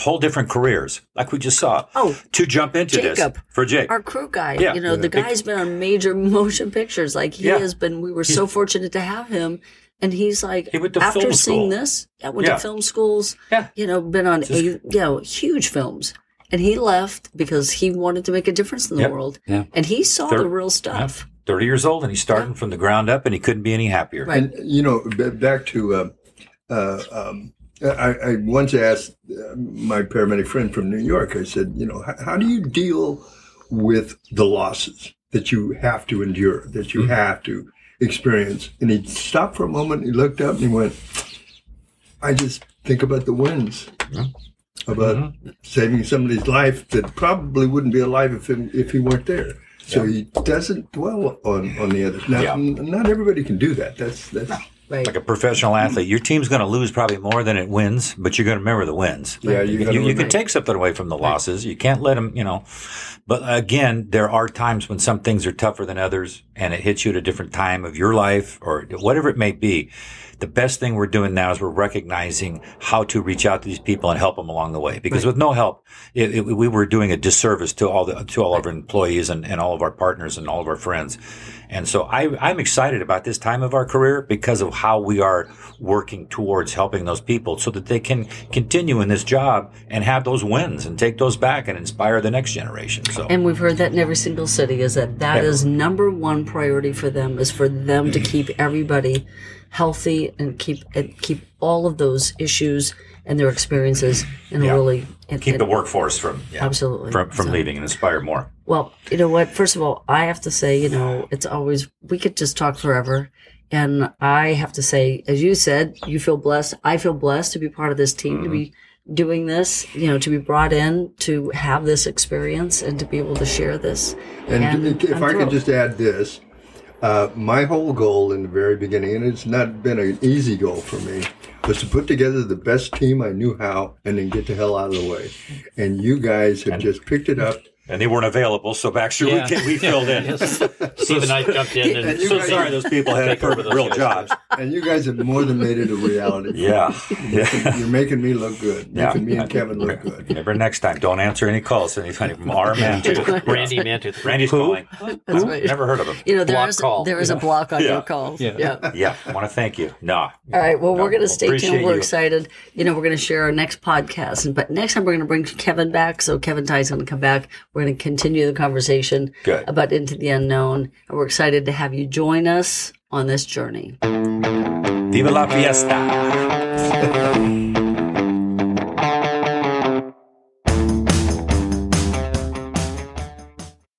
whole different careers, like we just saw, Oh, to jump into Jacob, this for Jake. our crew guy. Yeah. You know, the guy's been on major motion pictures. Like he Yeah. has been. We were so fortunate to have him. And he's like, He went to after film seeing school. this, I went Yeah. to film schools. Yeah. You know, been on Just- a, you know huge films. And he left because he wanted to make a difference in the Yep. world. Yeah. And he saw Thir- the real stuff. 30 years old and he's starting from the ground up and he couldn't be any happier. Right. And you know, back to uh, uh, um, I, I once asked uh, my paramedic friend from New York. I said, you know, how, how do you deal with the losses that you have to endure, that you have to experience? And he stopped for a moment. He looked up and he went, "I just think about the wins." About mm-hmm. saving somebody's life that probably wouldn't be alive if him, if he weren't there. So he doesn't dwell on, on the others. Now, Yeah. not everybody can do that. That's that's Right. Like a professional athlete, your team's going to lose probably more than it wins, but you're going to remember the wins. Yeah, you you, gotta you, can take something away from the losses. You can't let them, you know. But again, there are times when some things are tougher than others, and it hits you at a different time of your life or whatever it may be. The best thing we're doing now is we're recognizing how to reach out to these people and help them along the way. Because with no help, it, it, we were doing a disservice to all the to all of our employees and, and all of our partners and all of our friends. And so I, I'm excited about this time of our career because of how we are working towards helping those people so that they can continue in this job and have those wins and take those back and inspire the next generation. So And we've heard that in every single city is that that Yeah. is number one priority for them is for them to mm-hmm. keep everybody healthy and keep and keep all of those issues and their experiences and Yeah. really and, keep the workforce from yeah, Absolutely. from, from So- leaving and inspire more. Well, you know what? First of all, I have to say, you know, it's always we could just talk forever. And I have to say, as you said, you feel blessed. I feel blessed to be part of this team, to be mm-hmm. doing this, you know, to be brought in, to have this experience and to be able to share this. And, And if I'm I could just add this, uh, my whole goal in the very beginning, and it's not been an easy goal for me, was to put together the best team I knew how and then get the hell out of the way. And you guys have just picked it up. And they weren't available, so Baxter, Yeah. we, we filled in. Steve and I jumped in and, And you so guys- sorry those people had Take real guys. jobs. And you guys have more than made it a reality. Yeah. yeah. You're making me look good. Yeah. Making me and Kevin look good. Remember next time, don't answer any calls. Anything from our man to Randy Mantooth. Randy's Who? calling. That's right. Never heard of him. You know, there Block is call. there is a block on Yeah. your calls. Yeah. yeah. Yeah, I want to thank you. No. All right. Well, No, we're going to stay tuned. We're excited. You know, we're going to share our next podcast. But next time we're going to bring Kevin back. So Kevin Tighe's going to come back. We're going to continue the conversation Good. about Into the Unknown. And we're excited to have you join us on this journey. Viva la fiesta.